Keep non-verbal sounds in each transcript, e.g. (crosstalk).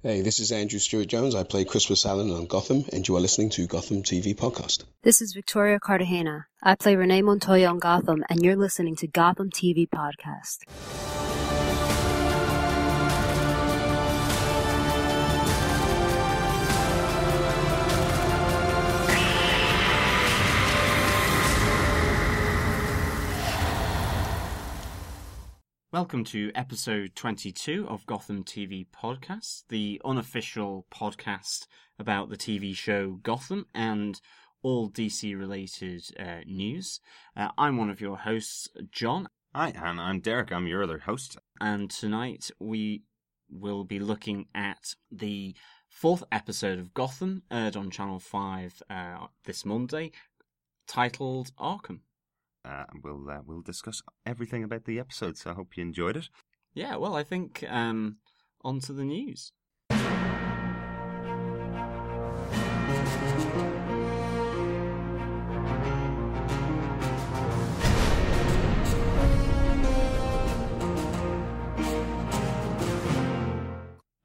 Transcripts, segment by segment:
Hey, this is Andrew Stewart Jones. I play Crispus Allen on Gotham, and you are listening to Gotham TV Podcast. This is Victoria Cartagena. I play Renee Montoya on Gotham, and you're listening to Gotham TV Podcast. Welcome to episode 22 of Gotham TV Podcast, the unofficial podcast about the TV show Gotham and all DC related uh, news. Uh, I'm one of your hosts, John. Hi, and I'm Derek. I'm your other host. And tonight we will be looking at the fourth episode of Gotham, aired on Channel 5 uh, this Monday, titled Arkham uh, we'll uh, we'll discuss everything about the episode. So I hope you enjoyed it. Yeah, well, I think um, on to the news.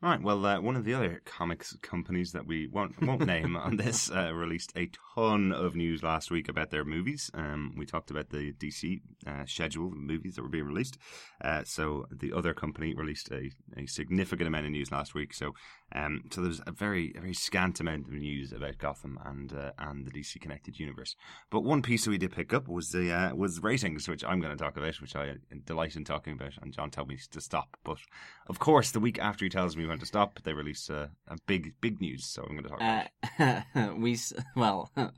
Right. Well, uh, one of the other comics companies that we won't won't name (laughs) on this uh, released a ton of news last week about their movies. Um, we talked about the DC uh, schedule of movies that were being released. Uh, so the other company released a, a significant amount of news last week. So um, so there's a very a very scant amount of news about Gotham and uh, and the DC connected universe. But one piece that we did pick up was the uh, was ratings, which I'm going to talk about, which I delight in talking about. And John told me to stop, but of course, the week after he tells me when to stop, they release a, a big big news. So I'm going to talk about. Uh, (laughs) we well. (laughs)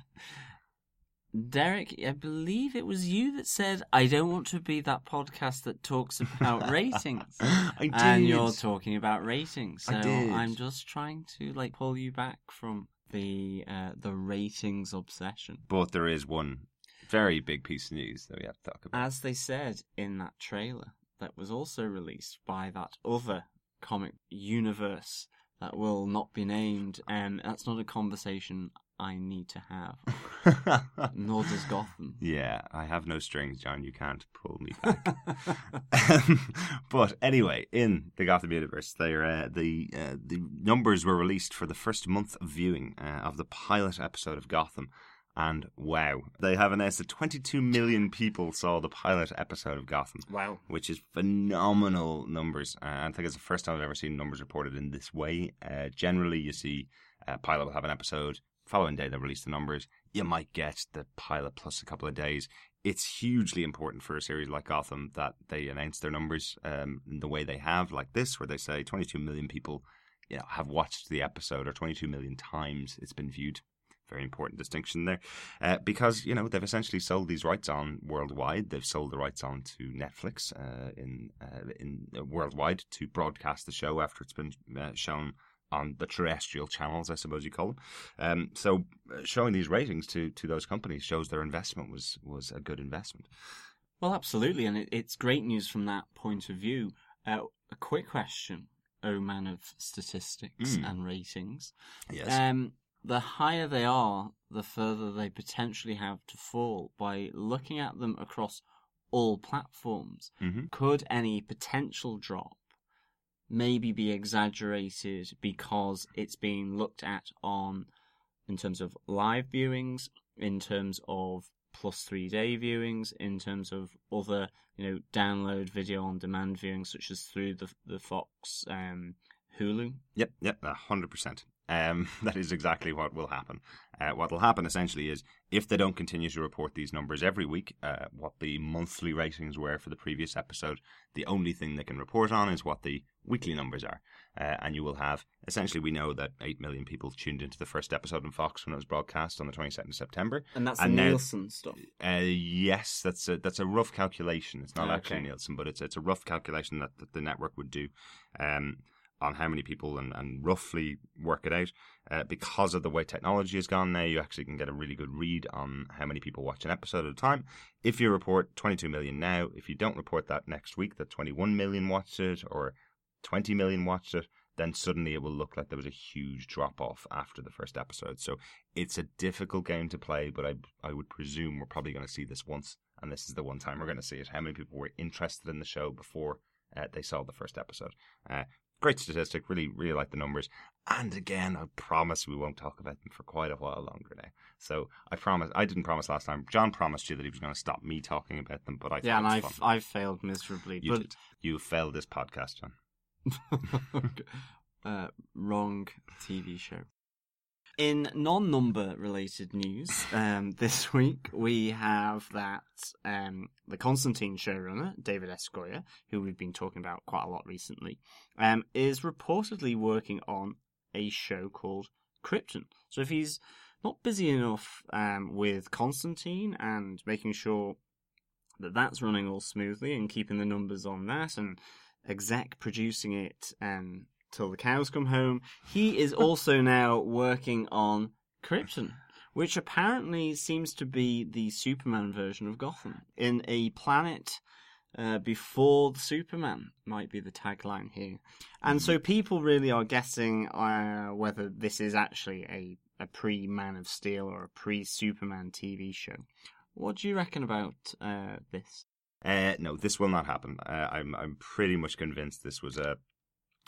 Derek, I believe it was you that said, I don't want to be that podcast that talks about (laughs) ratings. I did. And you're talking about ratings. So I did. I'm just trying to like pull you back from the uh, the ratings obsession. But there is one very big piece of news that we have to talk about. As they said in that trailer that was also released by that other comic universe that will not be named, and that's not a conversation I need to have. (laughs) Nor does Gotham. Yeah, I have no strings, John. You can't pull me back. (laughs) (laughs) but anyway, in the Gotham universe, there uh, the uh, the numbers were released for the first month of viewing uh, of the pilot episode of Gotham. And wow, they have announced that 22 million people saw the pilot episode of Gotham. Wow. Which is phenomenal numbers. Uh, I think it's the first time I've ever seen numbers reported in this way. Uh, generally, you see a pilot will have an episode, following day they release the numbers. You might get the pilot plus a couple of days. It's hugely important for a series like Gotham that they announce their numbers um, in the way they have, like this, where they say 22 million people you know, have watched the episode or 22 million times it's been viewed. Very important distinction there, uh, because you know they've essentially sold these rights on worldwide. They've sold the rights on to Netflix uh, in uh, in uh, worldwide to broadcast the show after it's been uh, shown on the terrestrial channels, I suppose you call them. Um, so uh, showing these ratings to to those companies shows their investment was was a good investment. Well, absolutely, and it, it's great news from that point of view. Uh, a quick question, oh man of statistics Mm. and ratings. Yes. Um, the higher they are, the further they potentially have to fall. By looking at them across all platforms, Mhm. could any potential drop maybe be exaggerated because it's being looked at on, in terms of live viewings, in terms of plus three day viewings, in terms of other, you know, download video on demand viewings, such as through the the Fox um, Hulu. Yep, yep, a hundred percent. Um, (laughs) that is exactly what will happen. Uh, what will happen essentially is if they don't continue to report these numbers every week, uh, what the monthly ratings were for the previous episode, the only thing they can report on is what the weekly numbers are. Uh, and you will have essentially, we know that 8 million people tuned into the first episode on Fox when it was broadcast on the 22nd of September. And that's And the now- Nielsen stuff. Uh, yes, that's a that's a rough calculation. It's not Okay. actually Nielsen, but it's it's a rough calculation that, that the network would do um, on how many people and, and roughly work it out. Uh, because of the way technology has gone now, you actually can get a really good read on how many people watch an episode at a time. If you report 22 million now, if you don't report that next week, that 21 million watched it or 20 million watched it, then suddenly it will look like there was a huge drop off after the first episode. So it's a difficult game to play, but I I would presume we're probably going to see this once, and this is the one time we're going to see it. How many people were interested in the show before uh, they saw the first episode? Uh, great statistic. Really, really like the numbers. And again, I promise we won't talk about them for quite a while longer now. So I promise. I didn't promise last time. John promised you that he was going to stop me talking about them, but I Yeah, and I've fun. I've failed miserably. You but did. You failed this podcast, John. (laughs) uh, wrong TV show. In non-number related news, um, (laughs) this week we have that um, the Constantine showrunner David S. Goyer, who we've been talking about quite a lot recently, um, is reportedly working on a show called Krypton. So if he's not busy enough um, with Constantine and making sure that that's running all smoothly and keeping the numbers on that and exec producing it um, till the cows come home. He is (laughs) also now working on Krypton, which apparently seems to be the Superman version of Gotham in a planet. Uh, before the Superman might be the tagline here, and so people really are guessing uh, whether this is actually a, a pre Man of Steel or a pre Superman TV show. What do you reckon about uh, this? Uh, no, this will not happen. Uh, I'm I'm pretty much convinced this was a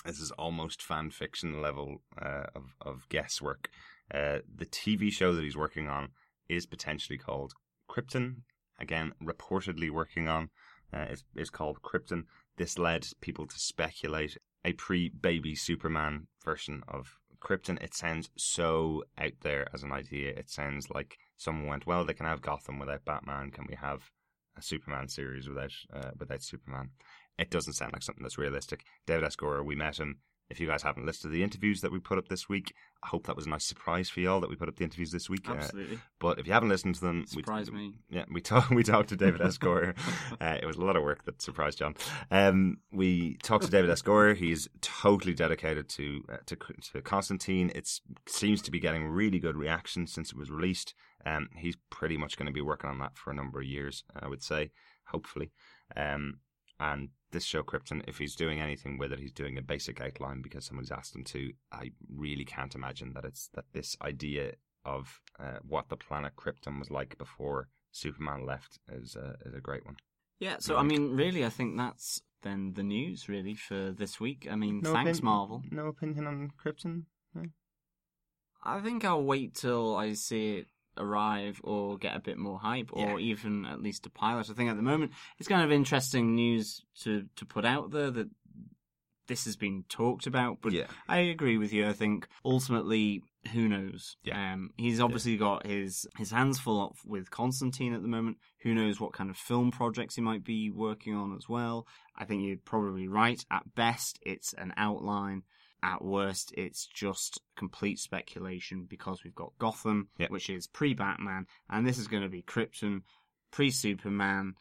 this is almost fan fiction level uh, of of guesswork. Uh, the TV show that he's working on is potentially called Krypton. Again, reportedly working on uh, is is called Krypton. This led people to speculate a pre-baby Superman version of Krypton. It sounds so out there as an idea. It sounds like someone went, well, they can have Gotham without Batman. Can we have a Superman series without uh, without Superman. It doesn't sound like something that's realistic. David. Goyer, we met him. If you guys haven't listened to the interviews that we put up this week, I hope that was a nice surprise for you all that we put up the interviews this week. Uh, Absolutely. but if you haven't listened to them, Surprise we, me. Yeah, we talked. (laughs) We talked to David S. (laughs) Uh, it was a lot of work that surprised John. Um, we talked to David S. He's totally dedicated to uh, to to Constantine. It seems to be getting really good reaction since it was released. Um, he's pretty much going to be working on that for a number of years. I would say, hopefully. Um, and this show, Krypton, if he's doing anything with it, he's doing a basic outline because someone's asked him to. I really can't imagine that it's that this idea of uh, what the planet Krypton was like before Superman left is a, is a great one. Yeah, so I mean, really, I think that's then the news really for this week. I mean, No thanks, opinion- Marvel. No opinion on Krypton. No? I think I'll wait till I see it arrive or get a bit more hype or even at least a pilot. I think at the moment it's kind of interesting news to, to put out there that this has been talked about, but Yeah. I agree with you. I think ultimately, who knows? Yeah. Um, he's obviously got his his hands full with Constantine at the moment. Who knows what kind of film projects he might be working on as well? I think you're probably right. At best, it's an outline. At worst, it's just complete speculation because we've got Gotham, Yeah. which is pre Batman, and this is going to be Krypton, pre Superman.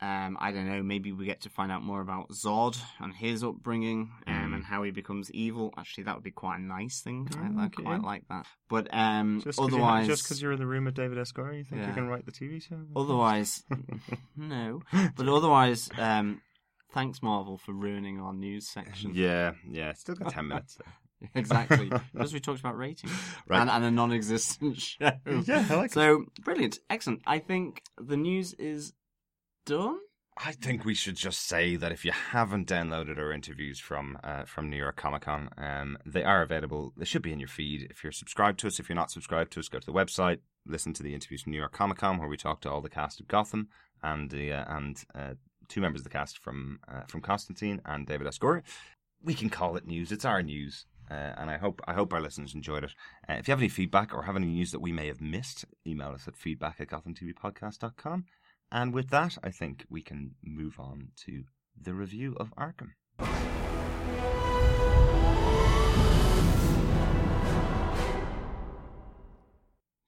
Um, I don't know. Maybe we get to find out more about Zod and his upbringing, um, Mm. and how he becomes evil. Actually, that would be quite a nice thing. Mm, I, I okay. quite like that. But um, Just otherwise, just because you're in the room with David S. Goyer, you think you can write the TV show? otherwise, (laughs) (laughs) no. (laughs) But otherwise, um, thanks Marvel for ruining our news section. (laughs) yeah, yeah. Still got ten minutes. There. (laughs) exactly. (laughs) Because we talked about ratings Right. and, and a non-existent show. Yeah, I like it. so brilliant, excellent. I think the news is done. I think we should just say that if you haven't downloaded our interviews from uh, from New York Comic Con, um, they are available. They should be in your feed. If you're subscribed to us, if you're not subscribed to us, go to the website, listen to the interviews from New York Comic Con, where we talk to all the cast of Gotham and the uh, and uh, two members of the cast from uh, from Constantine and David. Goyer. We can call it news. It's our news. Uh, and I hope I hope our listeners enjoyed it. Uh, if you have any feedback or have any news that we may have missed, email us at feedback at gothamtvpodcast.com. And with that, I think we can move on to the review of Arkham.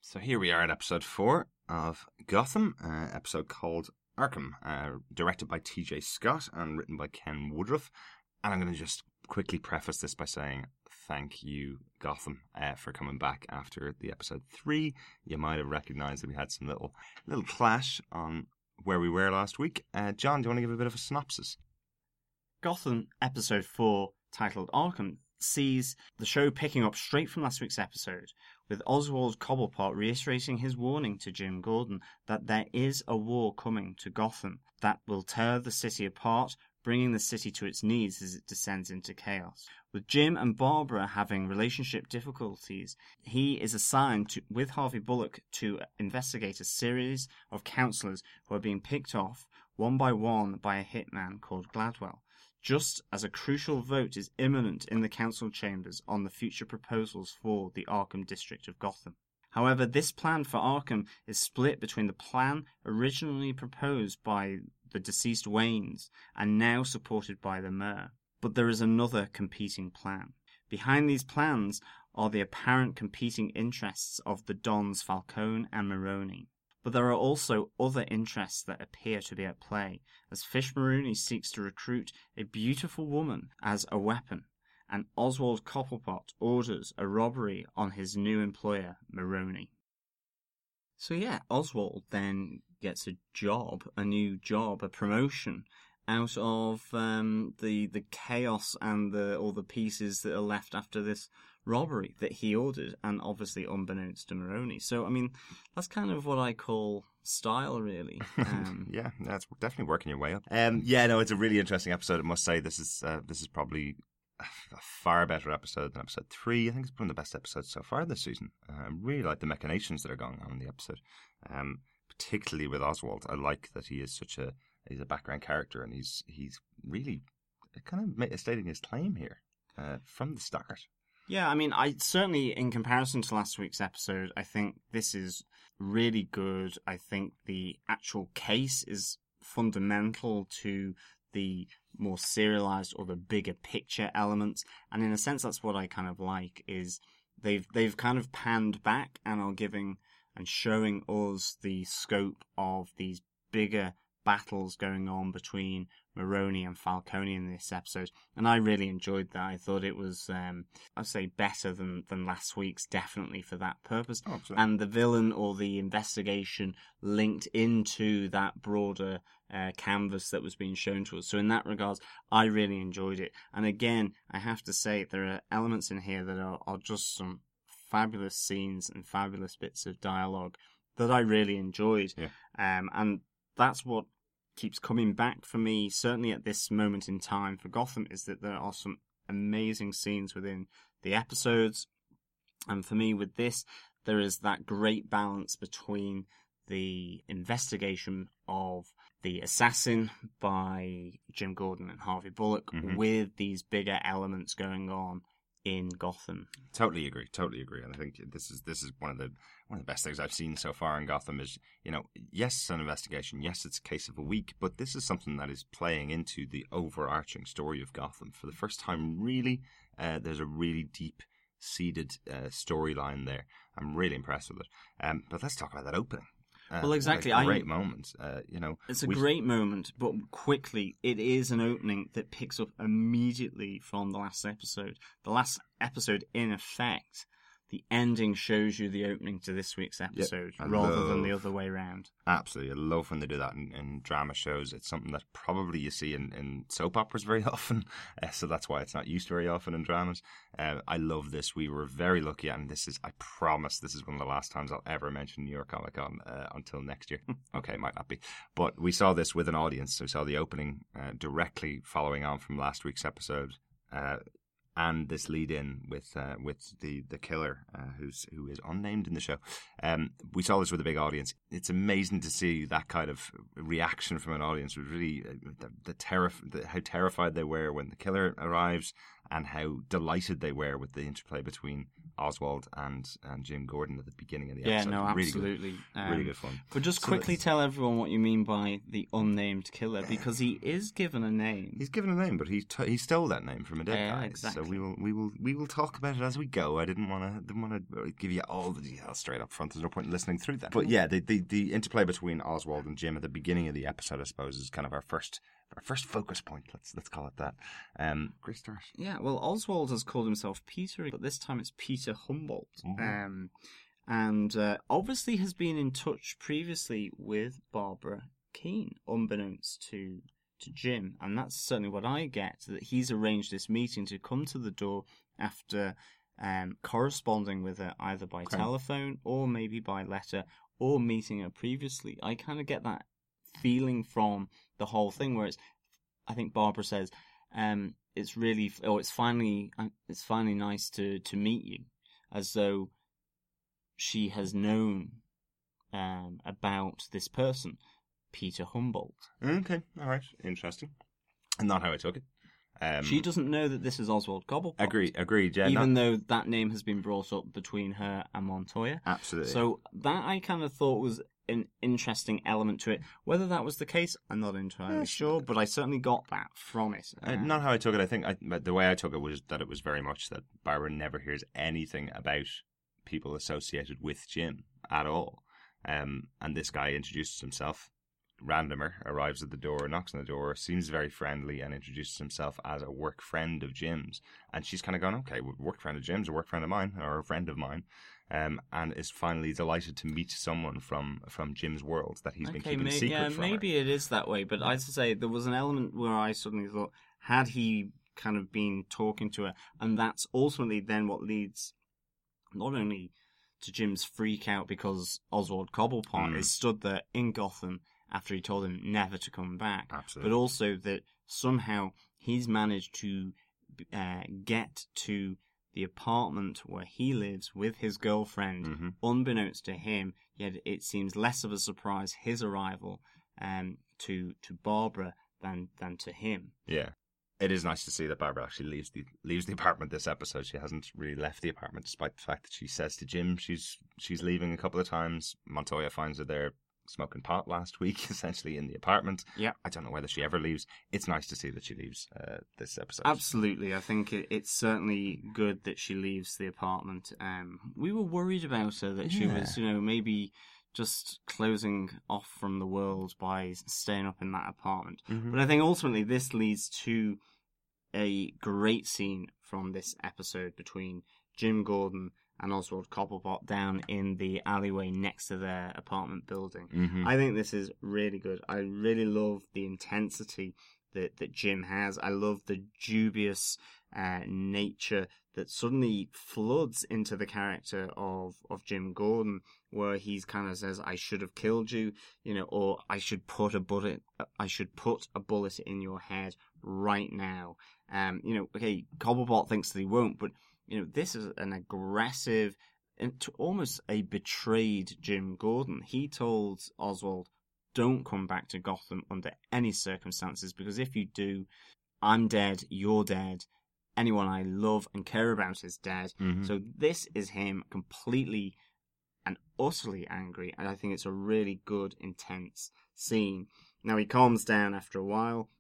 So here we are at episode four of Gotham, uh, episode called Arkham, uh, directed by T.J. Scott and written by Ken Woodruff. And I'm going to just quickly preface this by saying thank you, Gotham, uh, for coming back after the episode three. You might have recognised that we had some little little clash on where we were last week. Uh, John, do you want to give a bit of a synopsis? Gotham episode 4, titled Arkham, sees the show picking up straight from last week's episode, with Oswald Cobblepot reiterating his warning to Jim Gordon that there is a war coming to Gotham that will tear the city apart, bringing the city to its knees as it descends into chaos. With Jim and Barbara having relationship difficulties, he is assigned to, with Harvey Bullock to investigate a series of councillors who are being picked off one by one by a hitman called Gladwell. Just as a crucial vote is imminent in the council chambers on the future proposals for the Arkham district of Gotham. However, this plan for Arkham is split between the plan originally proposed by the deceased Waynes and now supported by the mayor. But there is another competing plan. Behind these plans are the apparent competing interests of the Dons Falcone and Maroni. But there are also other interests that appear to be at play, as Fish Mooney seeks to recruit a beautiful woman as a weapon and Oswald Cobblepot orders a robbery on his new employer, Maroni. So yeah, Oswald then gets a job, a new job, a promotion out of um, the the chaos and the all the pieces that are left after this robbery that he ordered, and obviously unbeknownst to Maroni. So I mean, that's kind of what I call style, really. (laughs) Um, yeah, that's definitely working your way up. Um, yeah, no, it's a really interesting episode. I must say, this is uh, this is probably a far better episode than episode three. I think it's one of the best episodes so far this season. Uh, I really like the machinations that are going on in the episode, um, particularly with Oswald. I like that he is such a he's a background character and he's he's really kind of stating his claim here uh, from the start. Yeah, I mean, I certainly, in comparison to last week's episode, I think this is really good. I think the actual case is fundamental to the more serialized or the bigger picture elements. And in a sense, that's what I kind of like is they've they've kind of panned back and are giving and showing us the scope of these bigger battles going on between Maroni and Falcone in this episode, and I really enjoyed that. I thought it was, um, I'd say, better than than last week's, definitely for that purpose. Oh, and the villain or the investigation linked into that broader uh, canvas that was being shown to us. So in that regards, I really enjoyed it. And again, I have to say there are elements in here that are, are just some fabulous scenes and fabulous bits of dialogue that I really enjoyed. Yeah. Um, and that's what keeps coming back for me, certainly at this moment in time for Gotham, is that there are some amazing scenes within the episodes. And for me, with this, there is that great balance between the investigation of the assassin by Jim Gordon and Harvey Bullock Mhm. with these bigger elements going on in Gotham. Totally agree. Totally agree. And I think this is this is one of the one of the best things I've seen so far in Gotham is you know yes it's an investigation yes it's a case of a week but this is something that is playing into the overarching story of Gotham for the first time. Really, uh, there's a really deep seeded uh, storyline there. I'm really impressed with it. Um, but let's talk about that opening. Uh, Well, a exactly. I- great moment. Uh, you know, It's a we- great moment, but quickly, it is an opening that picks up immediately from the last episode. The last episode, in effect, the ending shows you the opening to this week's episode rather than the other way around. Absolutely. I love when they do that in, in drama shows. It's something that probably you see in, in soap operas very (laughs) often. Uh, so that's why it's not used very often in dramas. Uh, I love this. We were very lucky, and this is, I promise, this is one of the last times I'll ever mention New York Comic Con uh, until next year. (laughs) okay, it might not be. But we saw this with an audience. We saw the opening uh, directly following on from last week's episode. Uh, and this lead in with uh, with the the killer uh, who's who is unnamed in the show. Um, we saw this with a big audience. It's amazing to see that kind of reaction from an audience. It was really uh, the, the, terri- the how terrified they were when the killer arrives, and how delighted they were with the interplay between Oswald and and Jim Gordon at the beginning of the Yeah, episode. no, really good, absolutely. Um, really good fun. But just So quickly tell everyone what you mean by the unnamed killer, because he is given a name. He's given a name, but he t- he stole that name from a dead Yeah, guy. exactly. So we will we will we will talk about it as we go. I didn't want to didn't want to give you all the details straight up front. There's no point in listening through that. But yeah, the, the the interplay between Oswald and Jim at the beginning of the episode, I suppose, is kind of our first our first focus point. Let's let's call it that. Um, great start. Yeah, well, Oswald has called himself Peter, but this time it's Peter Humboldt. Mhm. Um, and uh, obviously has been in touch previously with Barbara Kean, unbeknownst to to Jim, and that's certainly what I get. That he's arranged this meeting to come to the door after um, corresponding with her either by Okay. telephone or maybe by letter or meeting her previously. I kind of get that feeling from the whole thing where it's I think Barbara says, um, "It's really, oh, it's finally, uh, it's finally nice to to meet you," as though she has known um, about this person, Peter Humboldt. Okay, all right, interesting. And not how I took it. Um, she doesn't know that this is Oswald Cobblepot. Agree, agreed. Yeah, even though that name has been brought up between her and Montoya. absolutely. So that I kind of thought was an interesting element to it. Whether that was the case, I'm not entirely Yes. sure, but I certainly got that from it. Uh, not how I took it. I think I, the way I took it was that it was very much that Barbara never hears anything about people associated with Jim at all. Um, and this guy introduces himself. Randomer arrives at the door, knocks on the door, seems very friendly, and introduces himself as a work friend of Jim's. And she's kind of going, "Okay, work friend of Jim's, a work friend of mine, or a friend of mine," um, and is finally delighted to meet someone from from Jim's world that he's been okay, keeping may- secret yeah, from her. maybe it is that way. But I have to say, there was an element where I suddenly thought, had he kind of been talking to her, and that's ultimately then what leads not only to Jim's freak out because Oswald Cobblepot Mm. is stood there in Gotham after he told him never to come back, Absolutely. but also that somehow he's managed to uh, get to the apartment where he lives with his girlfriend, Mhm. unbeknownst to him. Yet it seems less of a surprise his arrival um, to to Barbara than than to him. Yeah. It is nice to see that Barbara actually leaves the leaves the apartment this episode. She hasn't really left the apartment despite the fact that she says to Jim she's she's leaving a couple of times. Montoya finds her there smoking pot last (laughs) week, essentially in the apartment. Yeah. I don't know whether she ever leaves. It's nice to see that she leaves uh, this episode. Absolutely, I think it, it's certainly good that she leaves the apartment. Um, we were worried about her that she was, you know, maybe just closing off from the world by staying up in that apartment. Mhm. But I think ultimately this leads to a great scene from this episode between Jim Gordon and Oswald Cobblepot down in the alleyway next to their apartment building. Mhm. I think this is really good. I really love the intensity that, that Jim has. I love the dubious uh, nature that suddenly floods into the character of, of Jim Gordon, where he's kind of says, "I should have killed you," you know, or "I should put a bullet, I should put a bullet in your head right now." Um, you know, okay, Cobblepot thinks that he won't, but you know, this is an aggressive and to almost a betrayed Jim Gordon. He told Oswald, "Don't come back to Gotham under any circumstances because if you do, I'm dead, you're dead, anyone I love and care about is dead." Mhm. So this is him completely and utterly angry, and I think it's a really good, intense scene. Now he calms down after a while,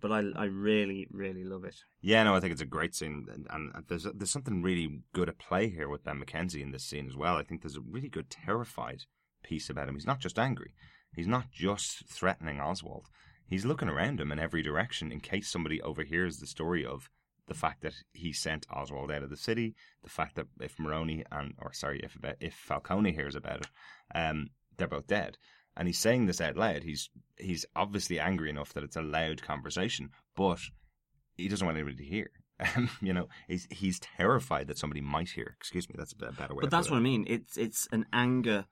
but I, I really, really love it. Yeah, no, I think it's a great scene, and, and there's there's something really good at play here with Ben McKenzie in this scene as well. I think there's a really good terrified piece about him. He's not just angry. He's not just threatening Oswald. He's looking around him in every direction in case somebody overhears the story of the fact that he sent Oswald out of the city, the fact that if Maroni and or sorry, if if Falcone hears about it, um, they're both dead. And he's saying this out loud. He's he's obviously angry enough that it's a loud conversation, but he doesn't want anybody to hear. (laughs) Um, you know, he's he's terrified that somebody might hear. Excuse me, that's a better way. But that's what I mean. It's it's an anger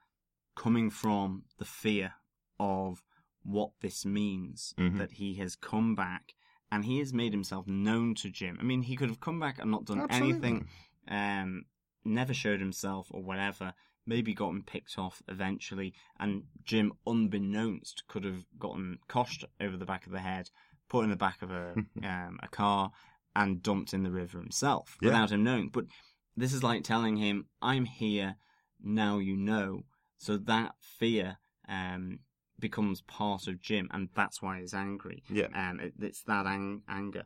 coming from the fear of what this means Mhm. that he has come back and he has made himself known to Jim. I mean, he could have come back and not done Absolutely. anything, um, never showed himself or whatever. Maybe gotten picked off eventually, and Jim, unbeknownst, could have gotten coshed over the back of the head, put in the back of a (laughs) um, a car, and dumped in the river himself Yeah. without him knowing. But this is like telling him, "I'm here now. You know." So that fear um, becomes part of Jim, and that's why he's angry. Yeah. Um, it, it's that ang- anger.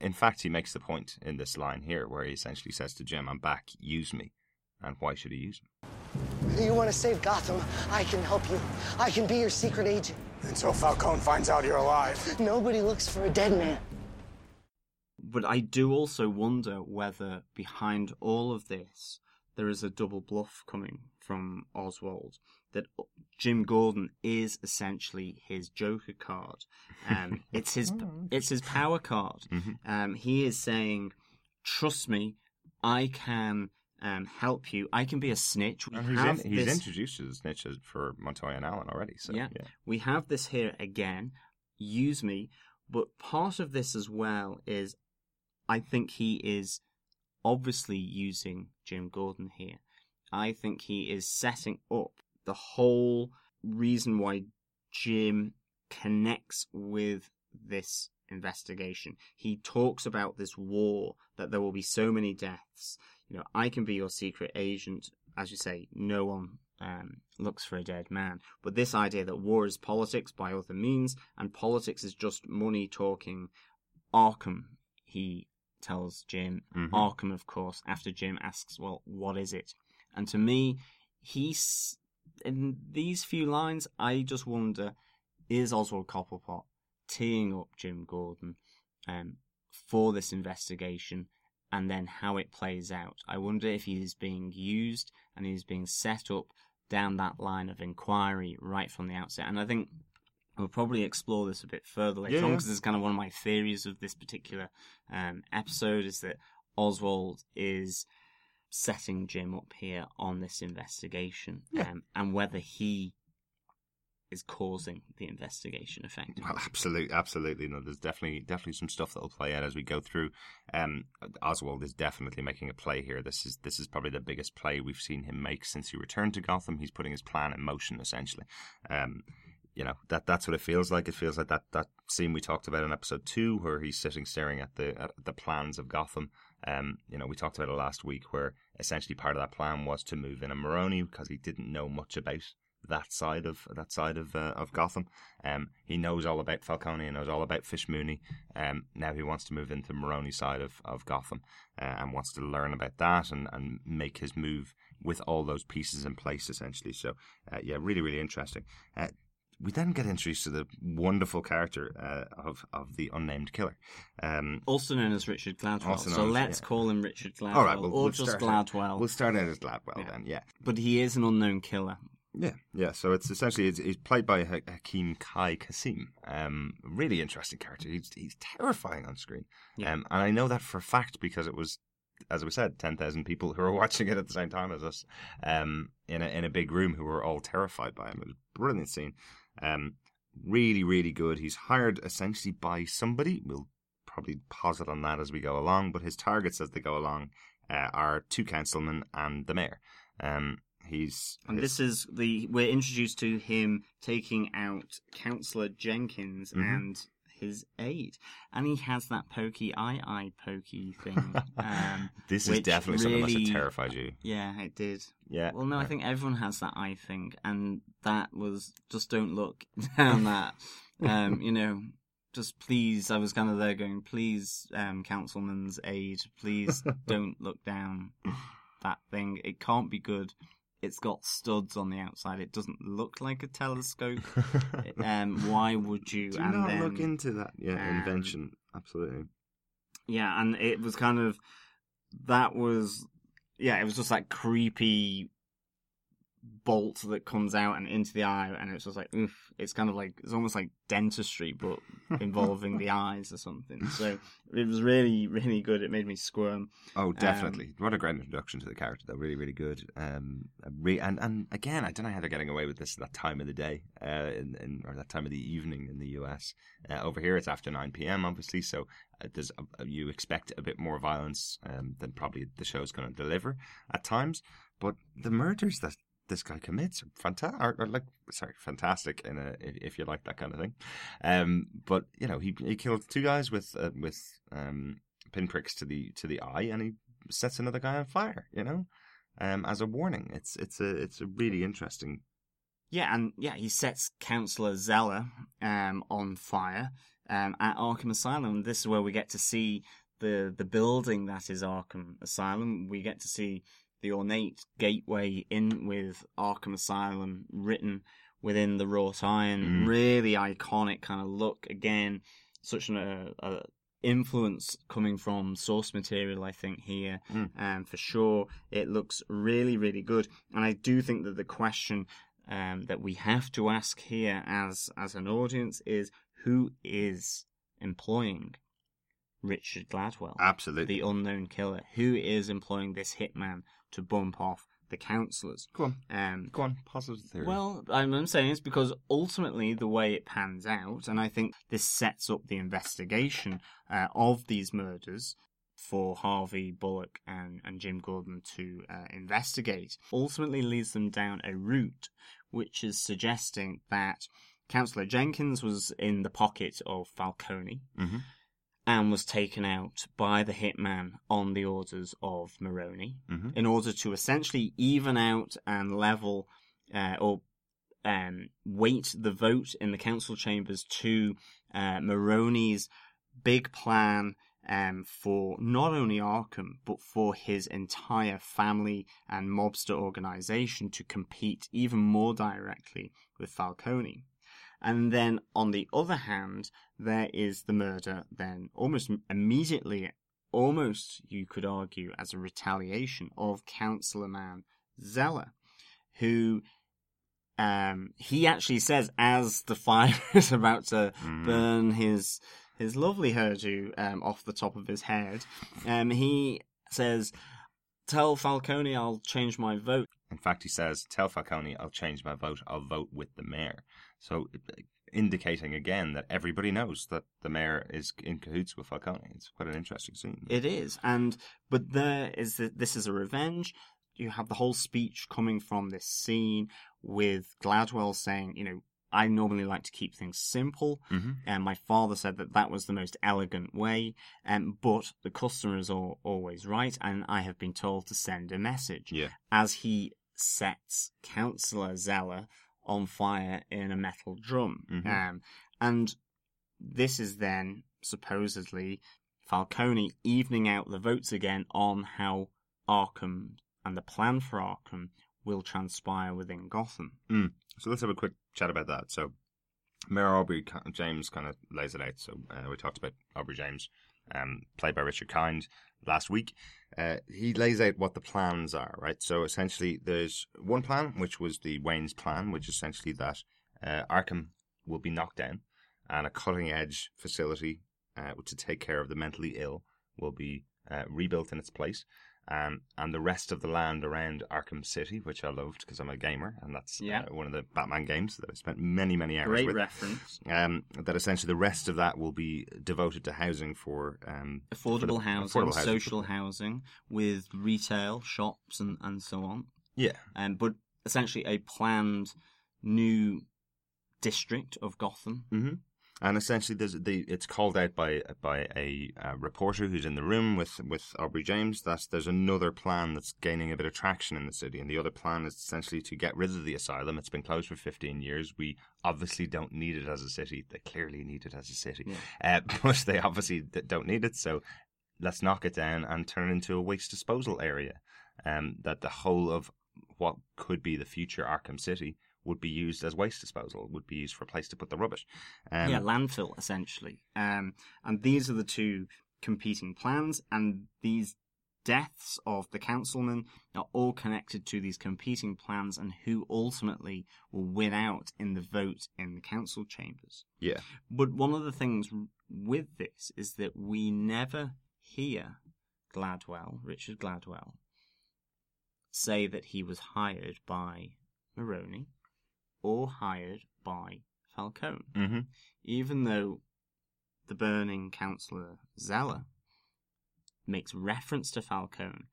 In fact, he makes the point in this line here where he essentially says to Jim, "I'm back. Use me." And why should he use me? You want to save Gotham? I can help you. I can be your secret agent. Until Falcone finds out you're alive. Nobody looks for a dead man. But I do also wonder whether behind all of this there is a double bluff coming from Oswald. That Jim Gordon is essentially his Joker card. Um, (laughs) it's his it's his power card. Um, he is saying, "Trust me, I can um, help you. I can be a snitch. We he's, in, he's this- introduced to the snitches for Montoya and Allen already. So yeah. yeah. we have this here again. Use me. But part of this as well is I think he is obviously using Jim Gordon here. I think he is setting up the whole reason why Jim connects with this investigation. He talks about this war, that there will be so many deaths. You know, I can be your secret agent. As you say, no one um, looks for a dead man. But this idea that war is politics by other means, and politics is just money talking. Arkham, he tells Jim. Mhm. Arkham, of course, after Jim asks, well, what is it? And to me, he's. In these few lines, I just wonder is Oswald Cobblepot teeing up Jim Gordon um, for this investigation and then how it plays out? I wonder if he is being used and he is being set up down that line of inquiry right from the outset. And I think we'll probably explore this a bit further later Yeah, on because this is kind of one of my theories of this particular um, episode is that Oswald is setting Jim up here on this investigation Yeah. um, and whether he is causing the investigation effect. Well, absolutely, absolutely. No, there's definitely definitely some stuff that will play out as we go through. Um, Oswald is definitely making a play here. This is this is probably the biggest play we've seen him make since he returned to Gotham. He's putting his plan in motion essentially. Um, you know that that's what it feels like. It feels like that that scene we talked about in episode two, where he's sitting staring at the at the plans of Gotham. Um, you know, we talked about it last week, where essentially part of that plan was to move in a Maroni because he didn't know much about that side of that side of uh, of Gotham. Um, he knows all about Falcone, he knows all about Fish Mooney. Um, now he wants to move into the Maroni side of, of Gotham uh, and wants to learn about that and, and make his move with all those pieces in place, essentially. So, uh, yeah, really, really interesting. Uh, we then get introduced to the wonderful character uh, of of the unnamed killer. Um, Also known as Richard Gladwell. So as- let's yeah. call him Richard Gladwell. all right, we'll, or we'll just start out- Gladwell. We'll start out as Gladwell Yeah. then, yeah. But he is an unknown killer. Yeah, yeah. So it's essentially it's, he's played by Ha- Hakeem Kae-Kazim. Um, really interesting character. He's he's terrifying on screen. Yeah. Um, and I know that for a fact because it was, as we said, ten thousand people who were (laughs) watching it at the same time as us, um, in a in a big room who were all terrified by him. It was a brilliant scene. Um, really, really good. He's hired essentially by somebody. We'll probably pause it on that as we go along. But his targets as they go along uh, are two councilmen and the mayor. Um, he's And his- this is the we're introduced to him taking out Councillor Jenkins Mhm. and his aide, and he has that pokey eye eye pokey thing. (laughs) um, This is definitely something that really- terrified you. yeah, it did. Yeah. Well, no, I think everyone has that eye thing, and that was just don't look (laughs) down that. Um, you know, just please. I was kind of there going, please, um, councilman's aide, please (laughs) don't look down that thing. It can't be good. It's got studs on the outside. It doesn't look like a telescope. (laughs) um, why would you? Do and not then, look into that. Yeah, um, invention. Absolutely. yeah, and it was kind of that was yeah, it was just that creepy bolt that comes out and into the eye, and it's just like oof. It's kind of like it's almost like dentistry, but (laughs) involving the eyes or something. So it was really, really good. It made me squirm. Oh, definitely. what a great introduction to the character, though. Really, really good. Um, re- and and again, I don't know how they're getting away with this at that time of the day, uh, in, in or that time of the evening in the US. Uh, over here, it's after nine p.m. Obviously, so uh, there's a, you expect a bit more violence um, than probably the show's going to deliver at times. But the murders that this guy commits fantastic, or, like sorry, fantastic in a if, if you like that kind of thing. Um, but you know, he he killed two guys with uh, with um pinpricks to the to the eye, and he sets another guy on fire. You know, um, as a warning. It's it's a it's a really interesting. Yeah, and yeah, he sets Councillor Zeller um, on fire um, at Arkham Asylum. This is where we get to see the the building that is Arkham Asylum. We get to see the ornate gateway in with Arkham Asylum written within the wrought iron. Mm. Really iconic kind of look. Again, such an uh, influence coming from source material. I think here, Mm. um, for sure, it looks really really good. And I do think that the question um, that we have to ask here as as an audience is who is employing Richard Gladwell, Absolutely. the unknown killer? Who is employing this hitman to bump off the councillors. Go on. Um, Go on. Positive theory. well, I'm, I'm saying it's because ultimately the way it pans out, and I think this sets up the investigation uh, of these murders for Harvey Bullock and, and Jim Gordon to uh, investigate, ultimately leads them down a route which is suggesting that Councillor Jenkins was in the pocket of Falcone Mhm. And was taken out by the hitman on the orders of Maroni Mhm. in order to essentially even out and level uh, or um, weight the vote in the council chambers to uh, Maroni's big plan um, for not only Arkham but for his entire family and mobster organization to compete even more directly with Falcone. And then on the other hand, there is the murder then almost immediately, almost you could argue as a retaliation of Councillor Man Zeller, who um, he actually says as the fire (laughs) is about to Mhm. burn his his lovely hairdo um, off the top of his head, um, he says, "Tell Falcone I'll change my vote." In fact, he says, "Tell Falcone I'll change my vote. I'll vote with the mayor." So, indicating again that everybody knows that the mayor is in cahoots with Falcone. It's quite an interesting scene. It is, and but there is the, this is a revenge. You have the whole speech coming from this scene with Gladwell saying, you know, I normally like to keep things simple, Mhm. and my father said that that was the most elegant way. Um, but the customer is all, always right, and I have been told to send a message Yeah. as he sets Councillor Zeller on fire in a metal drum. Mhm. Um, and this is then supposedly Falcone evening out the votes again on how Arkham and the plan for Arkham will transpire within Gotham. So let's have a quick chat about that. So Mayor Aubrey James kind of lays it out. So uh, we talked about Aubrey James, um, played by Richard Kind last week. Uh, he lays out what the plans are, right? So essentially, there's one plan, which was the Wayne's plan, which essentially that uh, Arkham will be knocked down, and a cutting edge facility uh, to take care of the mentally ill will be uh, rebuilt in its place. Um, and the rest of the land around Arkham City, which I loved because I'm a gamer, and that's Yeah. uh, one of the Batman games that I spent many, many hours Great with. reference. Um, that essentially the rest of that will be devoted to housing for um, for the- Affordable housing, affordable housing. social housing, with retail shops and, and so on. Yeah, Um, but essentially a planned new district of Gotham. hmm and essentially there's the it's called out by by a uh, reporter who's in the room with with Aubrey James that there's another plan that's gaining a bit of traction in the city, and the other plan is essentially to get rid of the asylum. It's been closed for 15 years. We obviously don't need it as a city. They clearly need it as a city, uh, (laughs) but they obviously don't need it. So let's knock it down and turn it into a waste disposal area. Um, that the whole of what could be the future Arkham City would be used as waste disposal, would be used for a place to put the rubbish. Um, yeah, landfill essentially. Um, and these are the two competing plans, and these deaths of the councilmen are all connected to these competing plans and who ultimately will win out in the vote in the council chambers. yeah. But one of the things with this is that we never hear Gladwell, Richard Gladwell, say that he was hired by Maroni or hired by Falcone hmm even though the burning councillor Zeller makes reference to Falcone,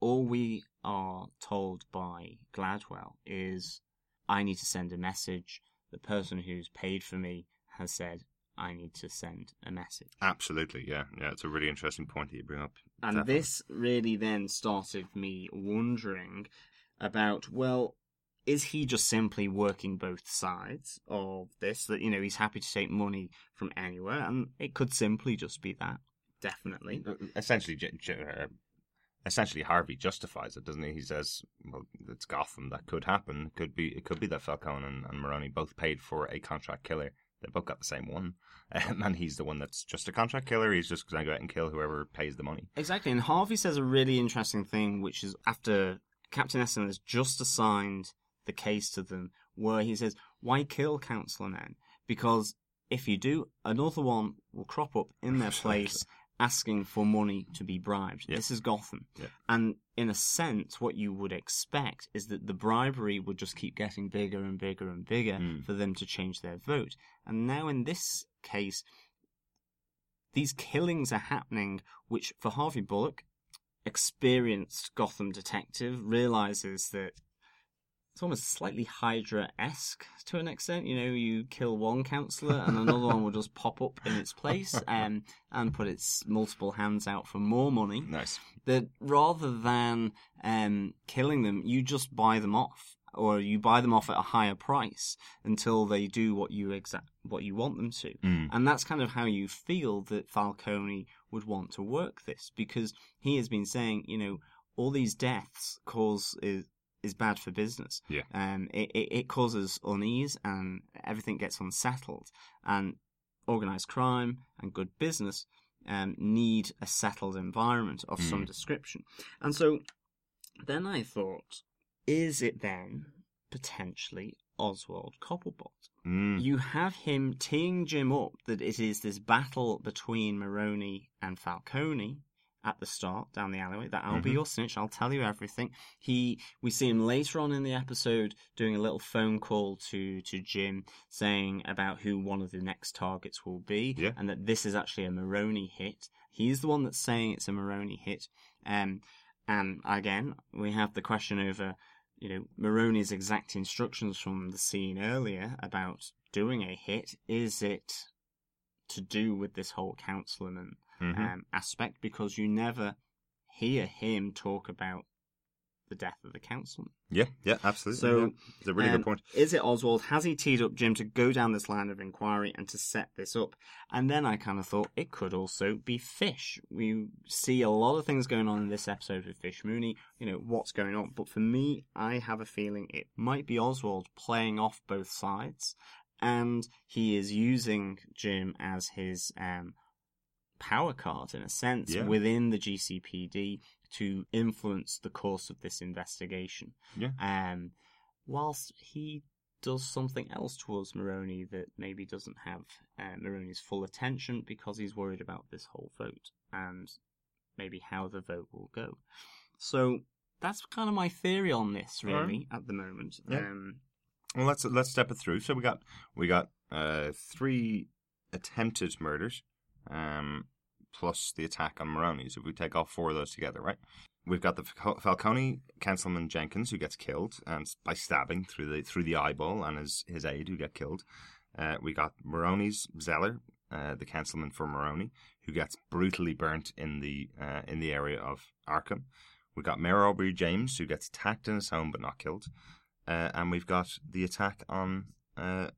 all we are told by Gladwell is I need to send a message. The person who's paid for me has said I need to send a message. Absolutely, yeah, yeah. It's a really interesting point that you bring up. And Definitely. this really then started me wondering about, well, is he just simply working both sides of this? That, you know, he's happy to take money from anywhere, and it could simply just be that. Definitely. Uh, essentially, uh, essentially Harvey justifies it, doesn't he? He says, "Well, it's Gotham. That could happen. It could be. It could be that Falcone and, and Maroni both paid for a contract killer. They both got the same one, um, (laughs) and he's the one that's just a contract killer. He's just going to go out and kill whoever pays the money. Exactly. And Harvey says a really interesting thing, which is after Captain Essen has just assigned the case to them, where he says, Why kill Councillor Men? Because if you do, another one will crop up in their (laughs) place asking for money to be bribed. Yeah. This is Gotham. Yeah. And in a sense, what you would expect is that the bribery would just keep getting bigger and bigger and bigger Mm. for them to change their vote. And now in this case, these killings are happening, which for Harvey Bullock, experienced Gotham detective, realizes that it's almost slightly Hydra esque to an extent. You know, you kill one councillor and another one will just pop up in its place (laughs) um, and put its multiple hands out for more money. Nice. That rather than um, killing them, you just buy them off. Or you buy them off at a higher price until they do what you exact what you want them to. Mm. And that's kind of how you feel that Falcone would want to work this because he has been saying, you know, all these deaths cause is bad for business. Yeah. Um, it, it, it causes unease and everything gets unsettled. And organized crime and good business um, need a settled environment of some Mm. description. And so then I thought, is it then potentially Oswald Cobblepot? Mm. You have him teeing Jim up that it is this battle between Maroni and Falcone at the start down the alleyway. That I'll be Mhm. your snitch. I'll tell you everything. He, we see him later on in the episode doing a little phone call to to Jim, saying about who one of the next targets will be, Yeah. and that this is actually a Maroni hit. He's the one that's saying it's a Maroni hit. Um, and again, we have the question over, you know, Maroni's exact instructions from the scene earlier about doing a hit. Is it to do with this whole councilman Mhm. um, aspect? Because you never hear him talk about the death of the councilman. yeah, yeah, absolutely. So, yeah. It's a really Um, good point. Is it Oswald? Has he teed up Jim to go down this line of inquiry and to set this up? And then I kind of thought it could also be Fish. We see a lot of things going on in this episode with Fish Mooney. You know, what's going on. But for me, I have a feeling it might be Oswald playing off both sides. And he is using Jim as his um, power card, in a sense, Yeah. within the GCPD to influence the course of this investigation. Yeah. Um, whilst he does something else towards Maroni that maybe doesn't have uh, Maroni's full attention because he's worried about this whole vote and maybe how the vote will go. So that's kind of my theory on this, All right. really, at the moment. Yeah. Um, Well, let's let's step it through. So we got we got uh, three attempted murders, um, plus the attack on Maroni's. If we take all four of those together, right? We've got the Falcone Councilman Jenkins who gets killed and by stabbing through the through the eyeball, and his his aide who get killed. Uh, we got Maroni's Zeller, uh, the councilman for Maroni, who gets brutally burnt in the uh, in the area of Arkham. We got Mayor Aubrey James who gets attacked in his home but not killed. Uh, and we've got the attack on uh,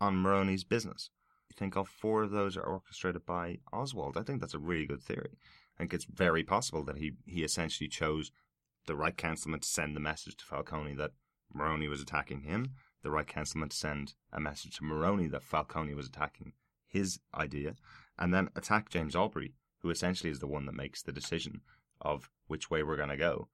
on Maroni's business. Think all four of those are orchestrated by Oswald? I think that's a really good theory. I think it's very possible that he, he essentially chose the right councilman to send the message to Falcone that Maroni was attacking him, the right councilman to send a message to Maroni that Falcone was attacking his idea, and then attack James Aubrey, who essentially is the one that makes the decision of which way we're going to go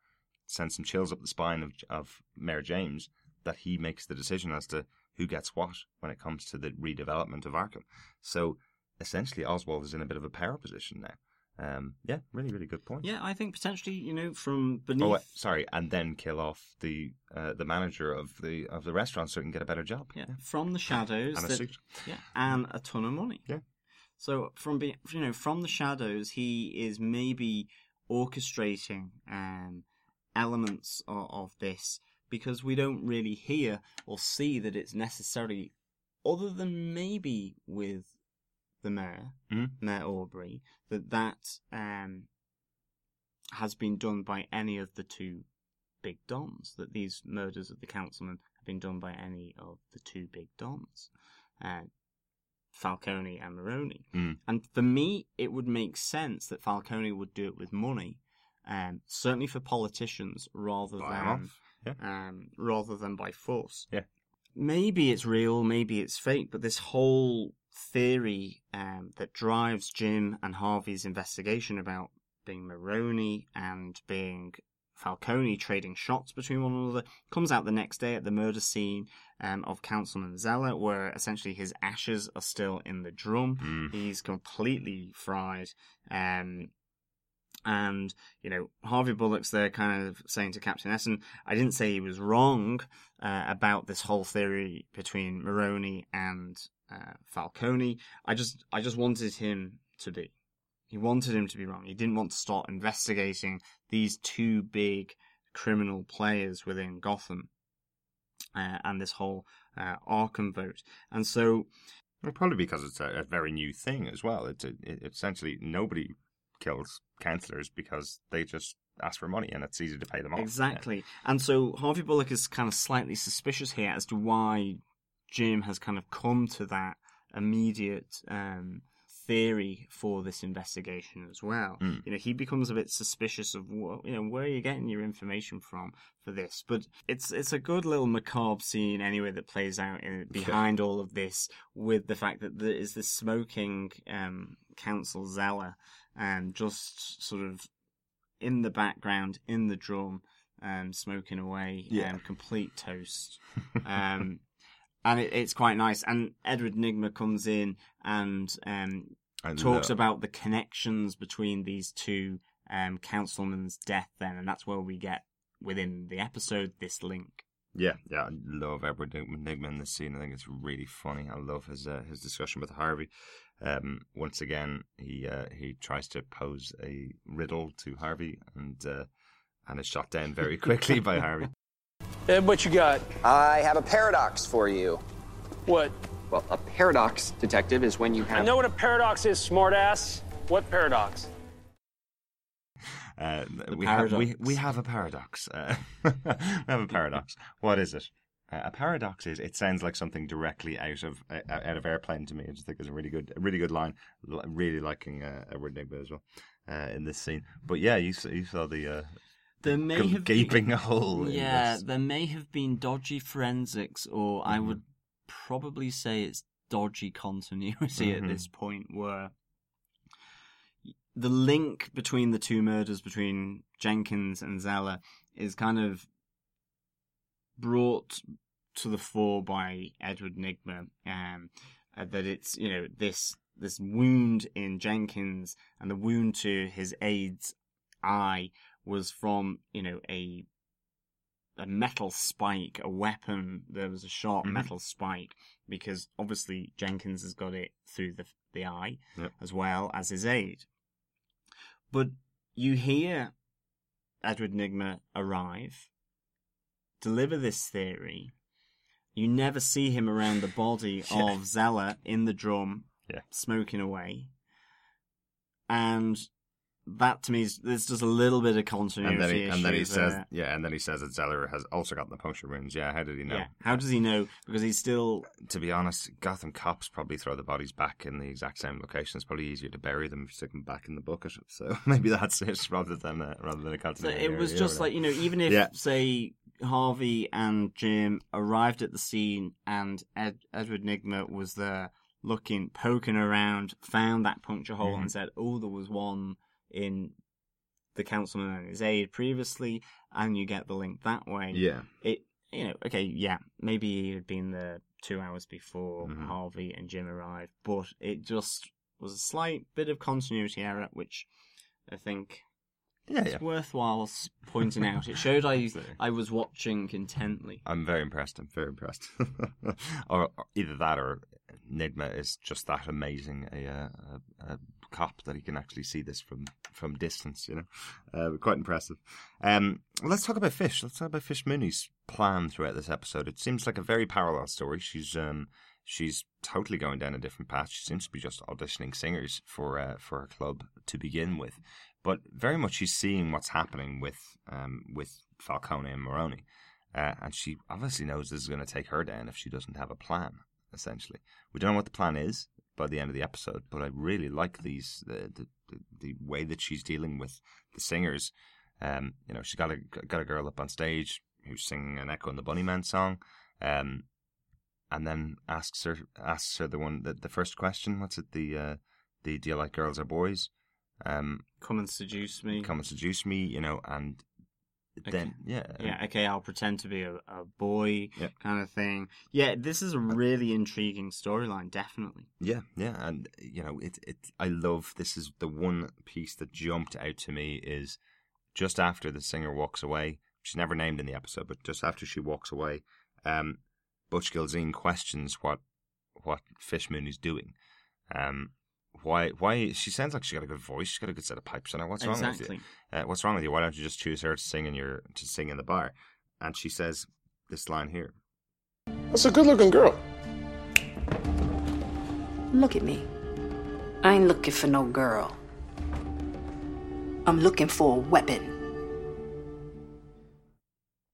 send some chills up the spine of, of Mayor James that he makes the decision as to who gets what when it comes to the redevelopment of Arkham. So essentially, Oswald is in a bit of a power position now. Um, yeah, really, really good point. yeah, I think potentially, you know, from beneath. Oh, wait, sorry, and then kill off the uh, the manager of the of the restaurant so he can get a better job. Yeah, from the shadows. (laughs) and a that- suit. Yeah, and a ton of money. Yeah. So from be, you know from the shadows, he is maybe orchestrating um, elements of, of this because we don't really hear or see that it's necessarily, other than maybe with the mayor, Mhm. Mayor Aubrey, that that um, has been done by any of the two big dons. That these murders of the councilman have been done by any of the two big dons. Uh, Falcone and Maroni. Mm. And for me, it would make sense that Falcone would do it with money, um, certainly for politicians rather Buy than off. Yeah. um, rather than by force. Yeah. Maybe it's real, maybe it's fake, but this whole theory um, that drives Jim and Harvey's investigation about being Maroni and being Falcone trading shots between one another. Comes out the next day at the murder scene um, of Councilman Zeller, where essentially his ashes are still in the drum. Mm. He's completely fried. Um, and, you know, Harvey Bullock's there kind of saying to Captain Essen, I didn't say he was wrong uh, about this whole theory between Maroni and uh, Falcone. I just, I just wanted him to be. He wanted him to be wrong. He didn't want to start investigating these two big criminal players within Gotham uh, and this whole uh, Arkham vote. And so, Well, probably because it's a, a very new thing as well. It's a, it, essentially nobody kills councillors because they just ask for money and it's easy to pay them off. Exactly. And so Harvey Bullock is kind of slightly suspicious here as to why Jim has kind of come to that immediate um, theory for this investigation as well. Mm. You know, he becomes a bit suspicious of what, you know, where are you getting your information from for this? But it's it's a good little macabre scene anyway that plays out in, behind all of this with the fact that there is this smoking um, council zeller and just sort of in the background, in the drum, um, smoking away, Yeah. um, complete toast. (laughs) Um, and it, it's quite nice. And Edward Nygma comes in and um, And talks lo- about the connections between these two um, councilmen's death. Then, and that's where we get within the episode this link. Yeah, yeah, I love Edward Nygma in this scene. I think it's really funny. I love his uh, his discussion with Harvey. Um, once again, he uh, he tries to pose a riddle to Harvey and uh, and is shot down very quickly by (laughs) Harvey. Ed, what you got? I have a paradox for you. What? Well, a paradox, detective, is when you have. I know what a paradox is, smartass. What paradox? Uh, we, ha- we we have a paradox. Uh, (laughs) we have a paradox. What is it? Uh, a paradox is it sounds like something directly out of uh, out of airplane to me. I just think it's a really good a really good line. L- really liking uh, Edward Nygma as well uh, in this scene. But yeah, you saw, you saw the uh, There may g- have gaping been, (laughs) hole. Yeah, there may have been dodgy forensics, or I Mm-hmm. would probably say it's dodgy continuity Mhm. at this point, where the link between the two murders between Jenkins and Zeller is kind of brought to the fore by Edward Nygma. Um, uh, that it's you know this this wound in Jenkins and the wound to his aide's eye was from you know a a metal spike, a weapon. There was a sharp Mhm. metal spike because obviously Jenkins has got it through the the eye Yep. as well as his aide. But you hear Edward Nygma arrive, deliver this theory. You never see him around the body (laughs) Yeah. of Zeller in the drum, Yeah. smoking away. And that to me is there's just a little bit of continuity And then he, and then he says, there. yeah, and then he says that Zeller has also got the puncture wounds. Yeah, how did he know? Yeah. How does he know? Because he's still to be honest, Gotham cops probably throw the bodies back in the exact same location. It's probably easier to bury them if you stick them back in the bucket. So (laughs) maybe that's it, rather than uh, rather than a So continuity. it was just like you know, even if Yeah. say Harvey and Jim arrived at the scene and Ed, Edward Nygma was there looking, poking around, found that puncture hole Mhm. and said, "Oh, there was one in the councilman and his aide previously," and you get the link that way. yeah, It, you know, okay, yeah, maybe he had been there two hours before Mhm. Harvey and Jim arrived, but it just was a slight bit of continuity error, which I think yeah, it's yeah. worthwhile pointing out. It showed I I was watching intently. I'm very impressed. I'm very impressed. (laughs) or, or either that, or Nygma is just that amazing a, uh, a, a cop that he can actually see this from from distance. You know, uh, quite impressive. Um, let's talk about Fish. Let's talk about Fish Mooney's plan throughout this episode. It seems like a very parallel story. She's um she's totally going down a different path. She seems to be just auditioning singers for uh, for her club to begin with, but very much she's seeing what's happening with um with Falcone and Maroni. Uh, and she obviously knows this is going to take her down if she doesn't have a plan. Essentially, we don't know what the plan is by the end of the episode, but I really like these the the, the, way that she's dealing with the singers. Um, you know, she's got a got a girl up on stage who's singing an Echo and the Bunnymen song, um, and then asks her asks her the one the, the first question. What's it? The uh, the do you like girls or boys? Um, Come and seduce me. come and seduce me, you know, and then yeah, Yeah, okay, I'll pretend to be a, a boy Yep. kind of thing. Yeah, this is a really intriguing storyline, definitely. Yeah, yeah, and you know, it it I love this is the one piece that jumped out to me is just after the singer walks away. She's never named in the episode, but just after she walks away, um, Butch Gilzean questions what what Fish is doing. Um, why why she sounds like she got a good voice, she's got a good set of pipes in her. What's wrong with you? Uh, what's wrong with you? Why don't you just choose her to sing in your to sing in the bar? And she says this line here. That's a good looking girl. Look at me. I ain't looking for no girl. I'm looking for a weapon.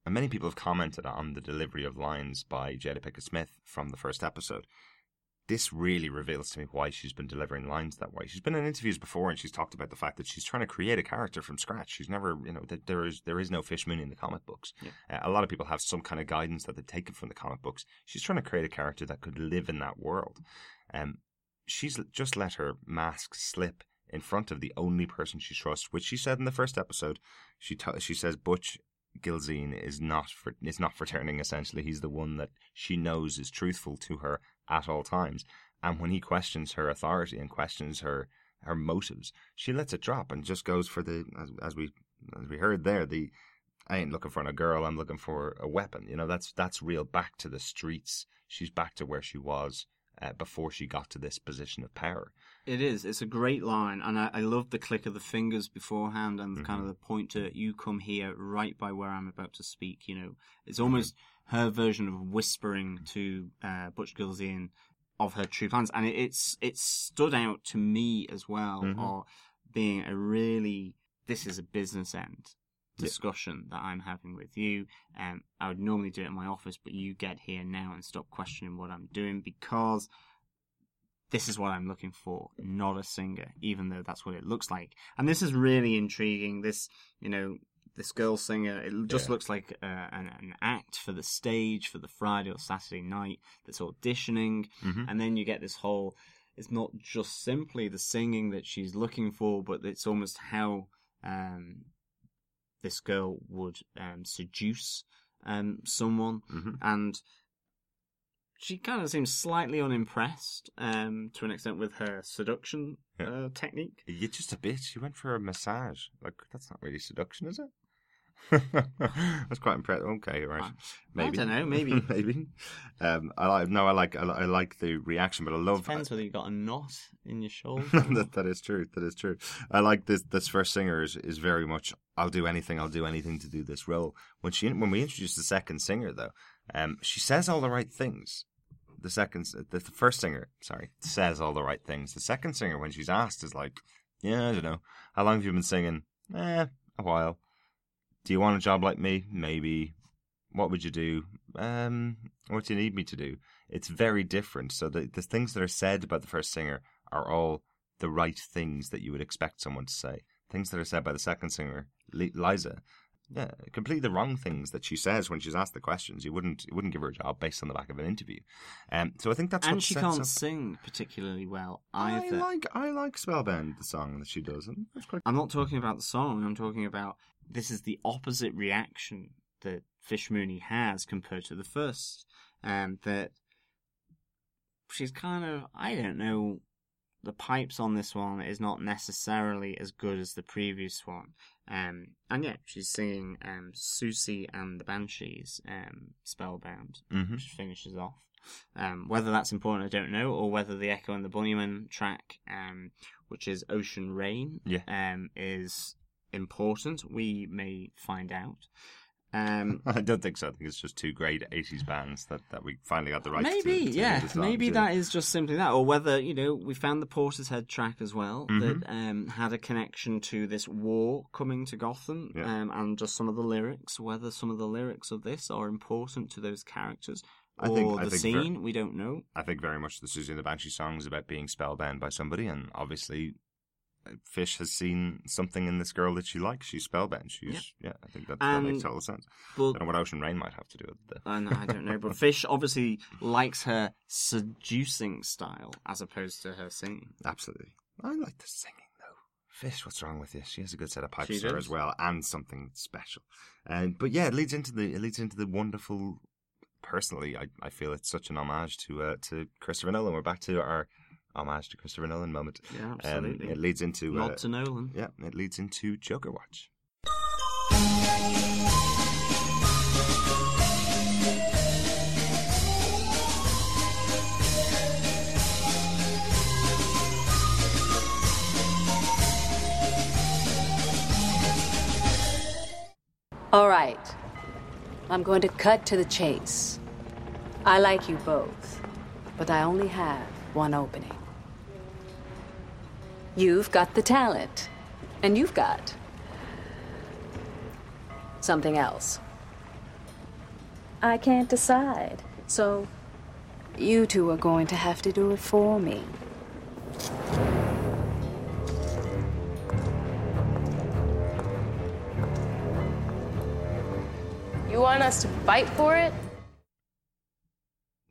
And many people have commented on the delivery of lines by Jada Pinkett Smith from the first episode. This really reveals to me why she's been delivering lines that way. She's been in interviews before and she's talked about the fact that she's trying to create a character from scratch. She's never, you know, that there is there is no Fish Mooney in the comic books. Uh, a lot of people have some kind of guidance that they've taken from the comic books. She's trying to create a character that could live in that world. Um, she's just let her mask slip in front of the only person she trusts, which she said in the first episode. She t- she says Butch Gilzean is not for is not for turning. Essentially, he's the one that she knows is truthful to her at all times. And when he questions her authority and questions her her motives, she lets it drop and just goes for the as, as we as we heard there the I ain't looking for a girl. I'm looking for a weapon. You know that's that's real back to the streets. She's back to where she was uh, before she got to this position of power. It is. It's a great line, and I, I love the click of the fingers beforehand and kind Mm-hmm. of the pointer. You come here right by where I'm about to speak. You know, it's Mm-hmm. Her version of whispering to uh, Butch Gilzean of her true plans, and it, it's it stood out to me as well, Mhm. or being a really this is a business end Yeah. discussion that I'm having with you. Um, I would normally do it in my office, but you get here now and stop questioning what I'm doing because this is what I'm looking for, not a singer, even though that's what it looks like. And this is really intriguing. This, you know, this girl singer, it just Yeah. looks like uh, an, an act for the stage for the Friday or Saturday night that's auditioning. Mhm. And then you get this whole, it's not just simply the singing that she's looking for, but it's almost how um, this girl would um, seduce um, someone. Mhm. And she kind of seems slightly unimpressed um, to an extent with her seduction Yeah. uh, technique. You just a bit. She went for a massage. Like that's not really seduction, is it? (laughs) that's quite impressive. Okay, right. Maybe. I don't know, maybe. (laughs) maybe. Um, I like. No, I like. I, I like the reaction, but I love. Depends whether you've got a knot in your (laughs) shoulder. that, that is true. That is true. I like this. This first singer is, is very much. I'll do anything. I'll do anything to do this role. When she when we introduce the second singer, though, um, she says all the right things. The second, the, the first singer, sorry, says all the right things. The second singer, when she's asked, is like, "Yeah, I don't know. How long have you been singing? Eh, a while. Do you want a job like me? Maybe. What would you do? Um, what do you need me to do? It's very different. So the the things that are said about the first singer are all the right things that you would expect someone to say. Things that are said by the second singer, Liza, yeah, completely the wrong things that she says when she's asked the questions. You wouldn't you wouldn't give her a job based on the back of an interview. Um, so I think that's and what she can't up- sing particularly well either. I like I like Spellbound, the song that she does. and quite I'm not talking about the song. I'm talking about this is the opposite reaction that Fish Mooney has compared to the first. Um, that she's kind of I don't know. The pipes on this one is not necessarily as good as the previous one. Um, and yeah, she's singing um, Siouxsie and the Banshees, um, Spellbound, Mhm. which finishes off. Um, whether that's important, I don't know, or whether the Echo and the Bunnymen track, um, which is Ocean Rain, Yeah. um, is important. We may find out. Um, (laughs) I don't think so. I think it's just two great '80s bands that, that we finally got the right. maybe, to, to yeah, maybe that is just simply that, or whether you know we found the Portishead track as well Mhm. that um, had a connection to this war coming to Gotham, Yeah. um, and just some of the lyrics. Whether some of the lyrics of this are important to those characters I or think- I the think ver- scene, we don't know. I think very much the Siouxsie and the Banshee song is about being spellbound by somebody, and obviously, Fish has seen something in this girl that she likes. She's spellbound. She's yeah. I think that, that And- makes total sense. But I don't know what Ocean Rain might have to do with it. and I don't know, but (laughs) Fish obviously likes her seducing style as opposed to her singing. Absolutely, I like the singing though. Fish, what's wrong with you? She has a good set of pipes She to her does. as well, and something special. Um, but yeah, it leads into the it leads into the wonderful. Personally, I, I feel it's such an homage to uh, to Christopher Nolan. We're back to our homage to Christopher Nolan moment. Yeah, Um, absolutely. it leads into Nod uh, to Nolan. yeah, it leads into Joker Watch. All right. I'm going to cut to the chase. I like you both, but I only have one opening. You've got the talent, and you've got something else. I can't decide, so you two are going to have to do it for me. You want us to fight for it?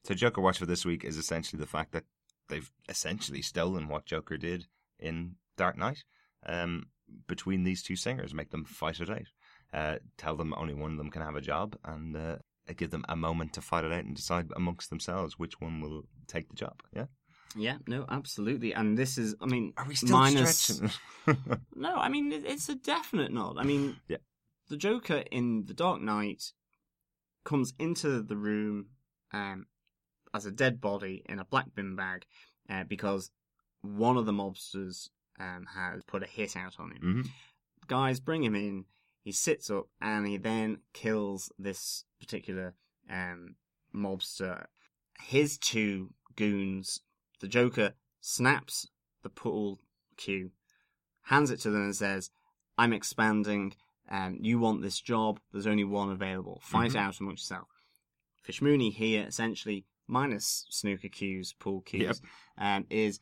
So Joker Watch for this week is essentially the fact that they've essentially stolen what Joker did in Dark Knight um, between these two singers, make them fight it out. Uh, tell them only one of them can have a job and uh, give them a moment to fight it out and decide amongst themselves which one will take the job. Yeah? Yeah, no, absolutely. And this is, I mean, Are we still minus. stretching? (laughs) No, I mean, it's a definite nod. I mean, Yeah. the Joker in The Dark Knight comes into the room um, as a dead body in a black bin bag uh, because one of the mobsters um, has put a hit out on him. Mhm. Guys bring him in, he sits up, and he then kills this particular um, mobster. His two goons, the Joker snaps the pool cue, hands it to them, and says, I'm expanding. Um, you want this job. There's only one available. Fight Mhm. out amongst yourself. Fish Mooney here, essentially, minus snooker cues, pool cues, um, is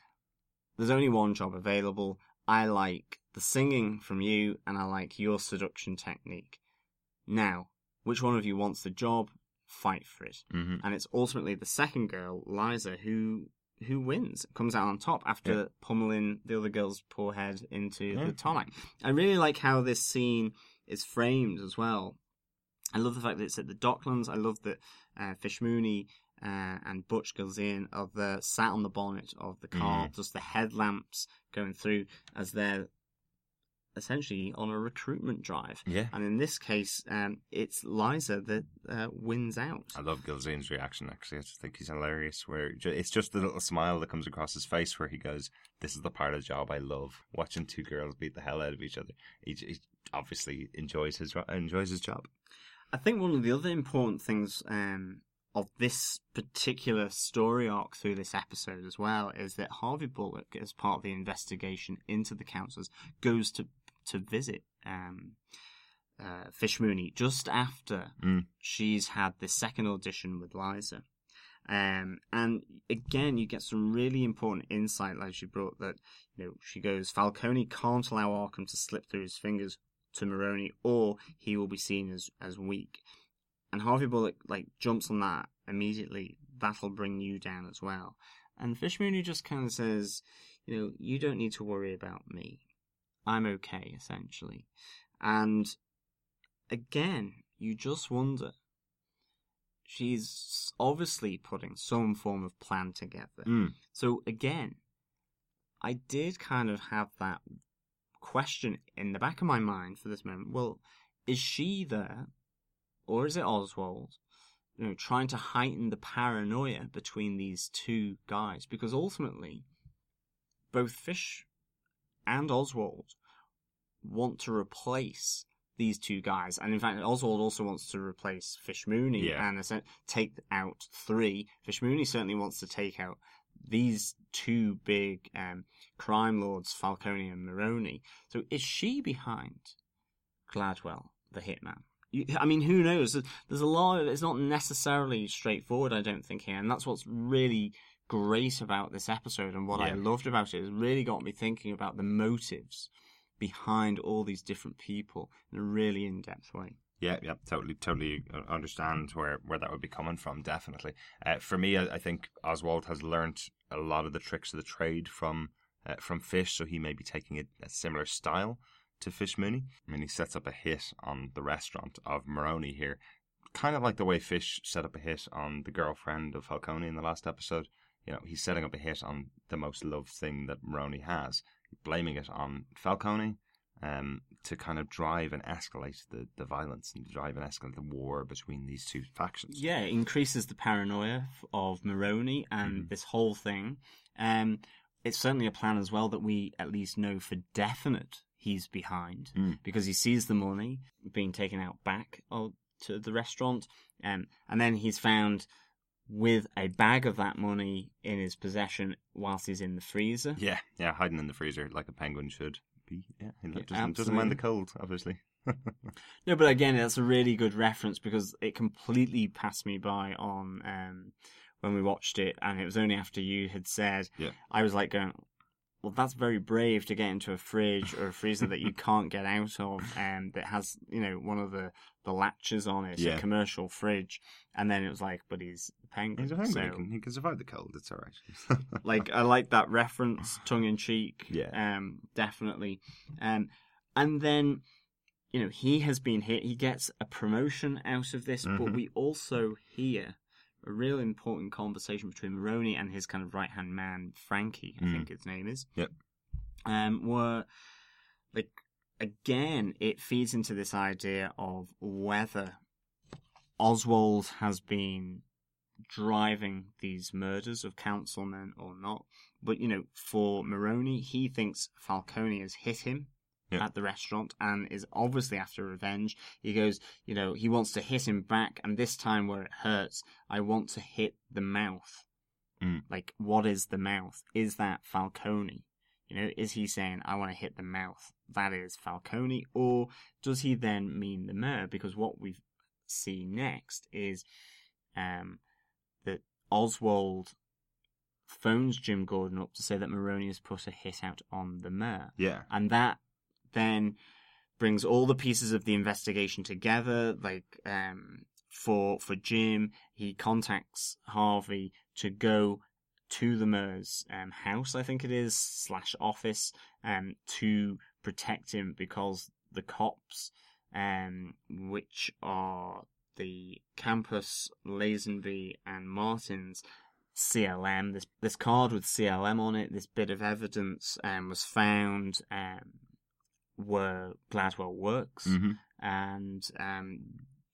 there's only one job available. I like the singing from you, and I like your seduction technique. Now, which one of you wants the job? Fight for it. Mhm. And it's ultimately the second girl, Liza, who who wins, comes out on top after Yeah. pummeling the other girl's poor head into Yeah. the tarmac. I really like how this scene is framed as well. I love the fact that it's at the Docklands. I love that uh, Fish Mooney uh, and Butch goes in of the sat on the bonnet of the car, Mhm. just the headlamps going through as they're essentially on a recruitment drive. Yeah. And in this case, um, it's Liza that uh, wins out. I love Gilzean's reaction. Actually, I just think he's hilarious. Where it's just the little smile that comes across his face, where he goes, "This is the part of the job I love: watching two girls beat the hell out of each other." He, he obviously enjoys his enjoys his job. I think one of the other important things um, of this particular story arc through this episode as well is that Harvey Bullock, as part of the investigation into the councillors, goes to to visit um, uh, Fish Mooney just after Mm. she's had the second audition with Liza. Um, and again, you get some really important insight, like she brought that, you know, she goes, Falcone can't allow Arkham to slip through his fingers to Maroni, or he will be seen as, as weak. And Harvey Bullock, like, jumps on that immediately. That'll bring you down as well. And Fish Mooney just kind of says, you know, you don't need to worry about me. I'm okay, essentially. And again, you just wonder. She's obviously putting some form of plan together. Mm. So again, I did kind of have that question in the back of my mind for this moment. Well, is she there, or is it Oswald? You know, trying to heighten the paranoia between these two guys because ultimately, both Fish and Oswald want to replace these two guys, and in fact, Oswald also wants to replace Fish Mooney Yeah. and take out three. Fish Mooney certainly wants to take out these two big um, crime lords, Falcone and Maroni. So is she behind Gladwell, the hitman? I mean, who knows? There's a lot of it's not necessarily straightforward, I don't think, here, and that's what's really great about this episode and what I loved about it. It really got me thinking about the motives behind all these different people in a really in-depth way. Yeah, yeah, totally, totally understand where, where that would be coming from. Definitely, uh, for me, I, I think Oswald has learnt a lot of the tricks of the trade from uh, from Fish, so he may be taking a, a similar style to Fish Mooney. I mean, he sets up a hit on the restaurant of Maroni here, kind of like the way Fish set up a hit on the girlfriend of Falcone in the last episode. You know, he's setting up a hit on the most loved thing that Maroni has, blaming it on Falcone um, to kind of drive and escalate the, the violence and drive and escalate the war between these two factions. Yeah, it increases the paranoia of Maroni and this whole thing. Um, it's certainly a plan as well that we at least know for definite he's behind Mm. because he sees the money being taken out back to the restaurant, um, and then he's found with a bag of that money in his possession whilst he's in the freezer. Yeah, yeah, hiding in the freezer like a penguin should be. Yeah, he Yeah, doesn't, doesn't mind the cold, obviously. (laughs) No, but again, that's a really good reference because it completely passed me by on um, when we watched it, and it was only after you had said, Yeah. I was like going, well, that's very brave to get into a fridge or a freezer that you can't get out of, and that has, you know, one of the, the latches on it, Yeah. a commercial fridge, and then it was like, but he's a penguin, He's a penguin. so he, can, he can survive the cold. It's all right. (laughs) like I like that reference, tongue in cheek. Yeah. Um, definitely. Um, and then, you know, he has been hit. He gets a promotion out of this, but Mhm. we also hear a real important conversation between Maroni and his kind of right hand man, Frankie, I Mm. think his name is. Yep. Um, were like again, it feeds into this idea of whether Oswald has been driving these murders of councilmen or not. But, you know, for Maroni, he thinks Falcone has hit him Yeah. at the restaurant and is obviously after revenge. He goes, you know, he wants to hit him back, and this time where it hurts, I want to hit the mouth. Mm. Like, what is the mouth? Is that Falcone? You know, is he saying, I want to hit the mouth? That is Falcone. Or does he then mean the mayor? Because what we see next is um, that Oswald phones Jim Gordon up to say that Maroni has put a hit out on the mayor. yeah. And that then brings all the pieces of the investigation together. Like um, for for Jim, he contacts Harvey to go to the mayor's um, house, I think it is slash office, um, to protect him because the cops, um, which are the campus, Lazenby and Martins, CLM. This this card with CLM on it, this bit of evidence um, was found um, where Gladwell works, hmm and um,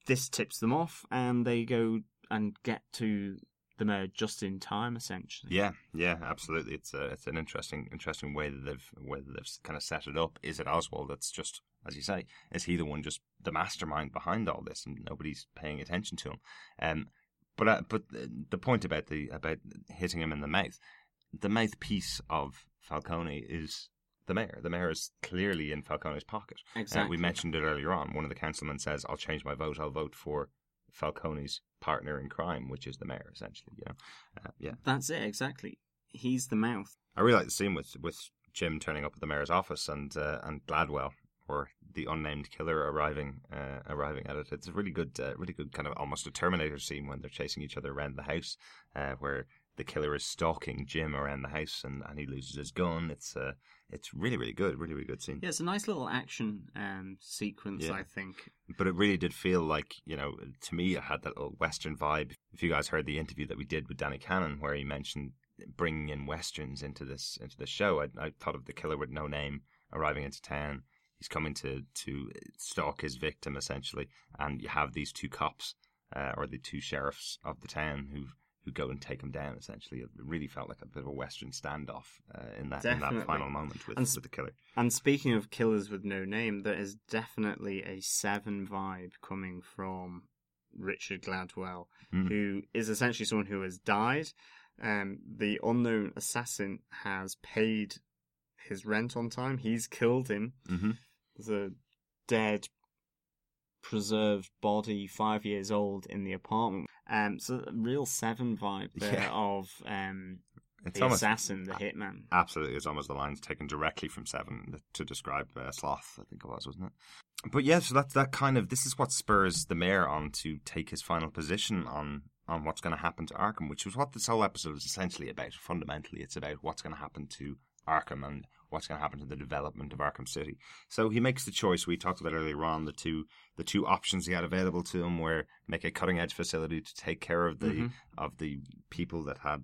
this tips them off, and they go and get to the mayor just in time, essentially. Yeah, yeah, absolutely. It's a, it's an interesting, interesting way that they've, way that they've kind of set it up. Is it Oswald that's just, as you say, is he the one just the mastermind behind all this, and nobody's paying attention to him? Um, but uh, but the point about the about hitting him in the mouth, the mouthpiece of Falcone is the mayor. The mayor is clearly in Falcone's pocket. Uh, Exactly. we mentioned it earlier on. One of the councilmen says, "I'll change my vote. I'll vote for Falcone's partner in crime, which is the mayor." Essentially, you know. Uh, yeah, That's it, exactly. He's the mouth. I really like the scene with with Jim turning up at the mayor's office and uh, and Gladwell or the unnamed killer arriving uh, arriving at it. It's a really good, uh, really good kind of almost a Terminator scene when they're chasing each other around the house, uh, where the killer is stalking Jim around the house and, and he loses his gun. It's uh, it's really really good, really really good scene. Yeah, it's a nice little action um, sequence, Yeah. I think. But it really did feel like, you know, to me, it had that little Western vibe. If you guys heard the interview that we did with Danny Cannon, where he mentioned bringing in Westerns into this into the show, I, I thought of the killer with no name arriving into town. He's coming to, to stalk his victim, essentially. And you have these two cops, uh, or the two sheriffs of the town who who go and take him down, essentially. It really felt like a bit of a Western standoff uh, in, that, in that final moment with, And with the killer. And speaking of killers with no name, there is definitely a Seven vibe coming from Richard Gladwell, Mm. who is essentially someone who has died. Um, the unknown assassin has paid his rent on time. He's killed him. hmm There's a dead, preserved body, five years old, in the apartment. Um, so a real Seven vibe there Yeah. of um, It's the almost assassin, the hitman. Absolutely, it's almost the lines taken directly from Seven to describe uh, Sloth. I think it was, wasn't it? But yeah, so that's that kind of this is what spurs the mayor on to take his final position on on what's going to happen to Arkham, which was what this whole episode is essentially about. Fundamentally, it's about what's going to happen to Arkham and what's going to happen to the development of Arkham City. So he makes the choice we talked about earlier on the two the two options he had available to him were make a cutting edge facility to take care of the Mhm. of the people that had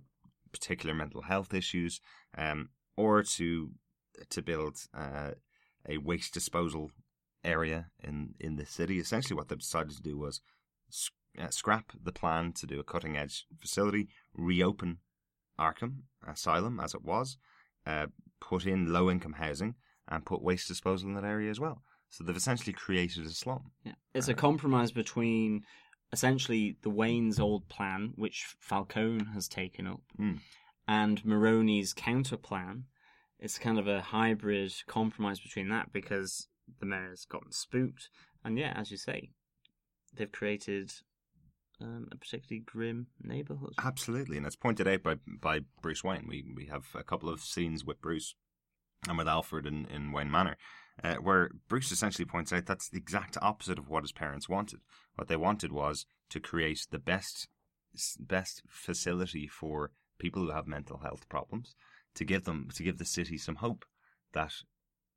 particular mental health issues, um, or to to build uh, a waste disposal area in in the city. Essentially, what they decided to do was sc- uh, scrap the plan to do a cutting edge facility, reopen Arkham Asylum as it was, uh, put in low income housing, and put waste disposal in that area as well. So they've essentially created a slum. Yeah. It's a compromise between essentially the Wayne's old plan, which Falcone has taken up, Mm. and Maroni's counter plan. It's kind of a hybrid compromise between that because the mayor's gotten spooked, and yeah, as you say, they've created um, a particularly grim neighborhood. Absolutely, and it's pointed out by by Bruce Wayne. We we have a couple of scenes with Bruce and with Alfred in, in Wayne Manor, uh, where Bruce essentially points out that's the exact opposite of what his parents wanted. What they wanted was to create the best best facility for people who have mental health problems, to give them to give the city some hope that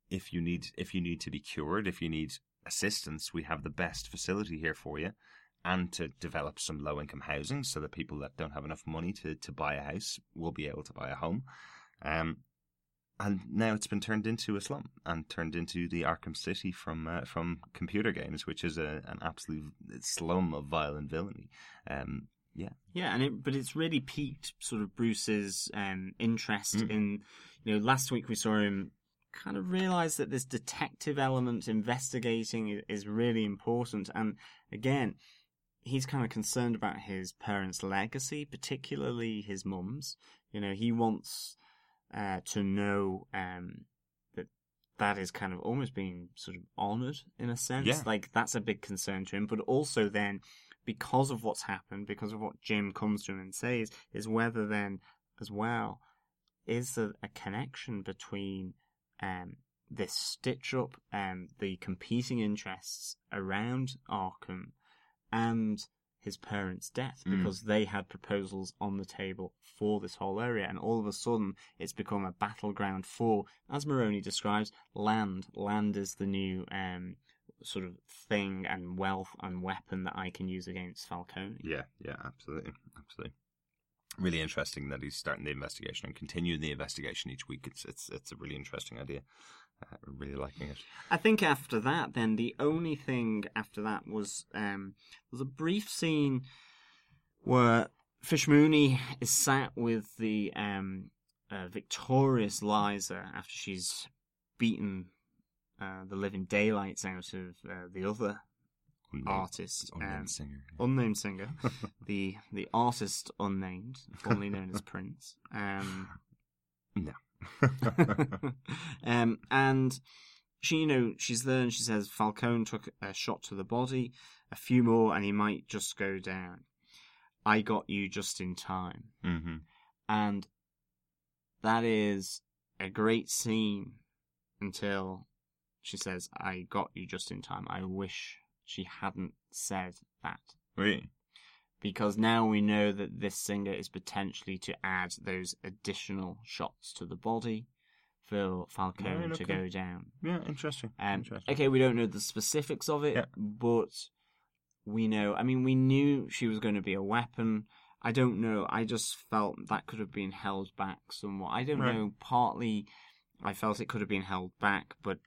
if you need if you need to be cured, if you need assistance, we have the best facility here for you and to develop some low income housing so that people that don't have enough money to, to buy a house will be able to buy a home. Um, and now it's been turned into a slum and turned into the Arkham City from uh, from computer games, which is a, an absolute slum of violent villainy. Um, yeah, Yeah, and it, but it's really piqued sort of Bruce's um, interest Mm. in, you know, last week we saw him kind of realize that this detective element, investigating, is really important. And again, he's kind of concerned about his parents' legacy, particularly his mum's. You know, he wants uh, to know um, that that is kind of almost being sort of honored in a sense. Yeah. Like that's a big concern to him. But also then, because of what's happened, because of what Jim comes to him and says, is whether then as well is there a connection between um, this stitch up and the competing interests around Arkham and his parents' death Mm. because they had proposals on the table for this whole area, and all of a sudden it's become a battleground for, as Maroni describes, land. Land is the new um, sort of thing and wealth and weapon that I can use against Falcone. yeah, yeah, absolutely, absolutely. Really interesting that he's starting the investigation and continuing the investigation each week. It's it's it's a really interesting idea. Uh, (laughs) really liking it. I think after that, then the only thing after that was um, there's a brief scene where Fish Mooney is sat with the um, uh, victorious Liza after she's beaten uh, the living daylights out of uh, the other Unnamed- artist, unnamed um, singer. unnamed singer, (laughs) the the artist unnamed, formerly known as Prince. Um, (laughs) No. (laughs) um, and she, you know, she's there and she says Falcone took a shot to the body, a few more, and he might just go down. I got you just in time. hmm And that is a great scene until she says, I got you just in time. I wish she hadn't said that. Really? Because now we know that this singer is potentially to add those additional shots to the body for Falcone Right, to go down. Yeah, interesting. Um, interesting. okay, we don't know the specifics of it, Yeah. but we know. I mean, we knew she was going to be a weapon. I don't know. I just felt that could have been held back somewhat. I don't Right. know. Partly, I felt it could have been held back, but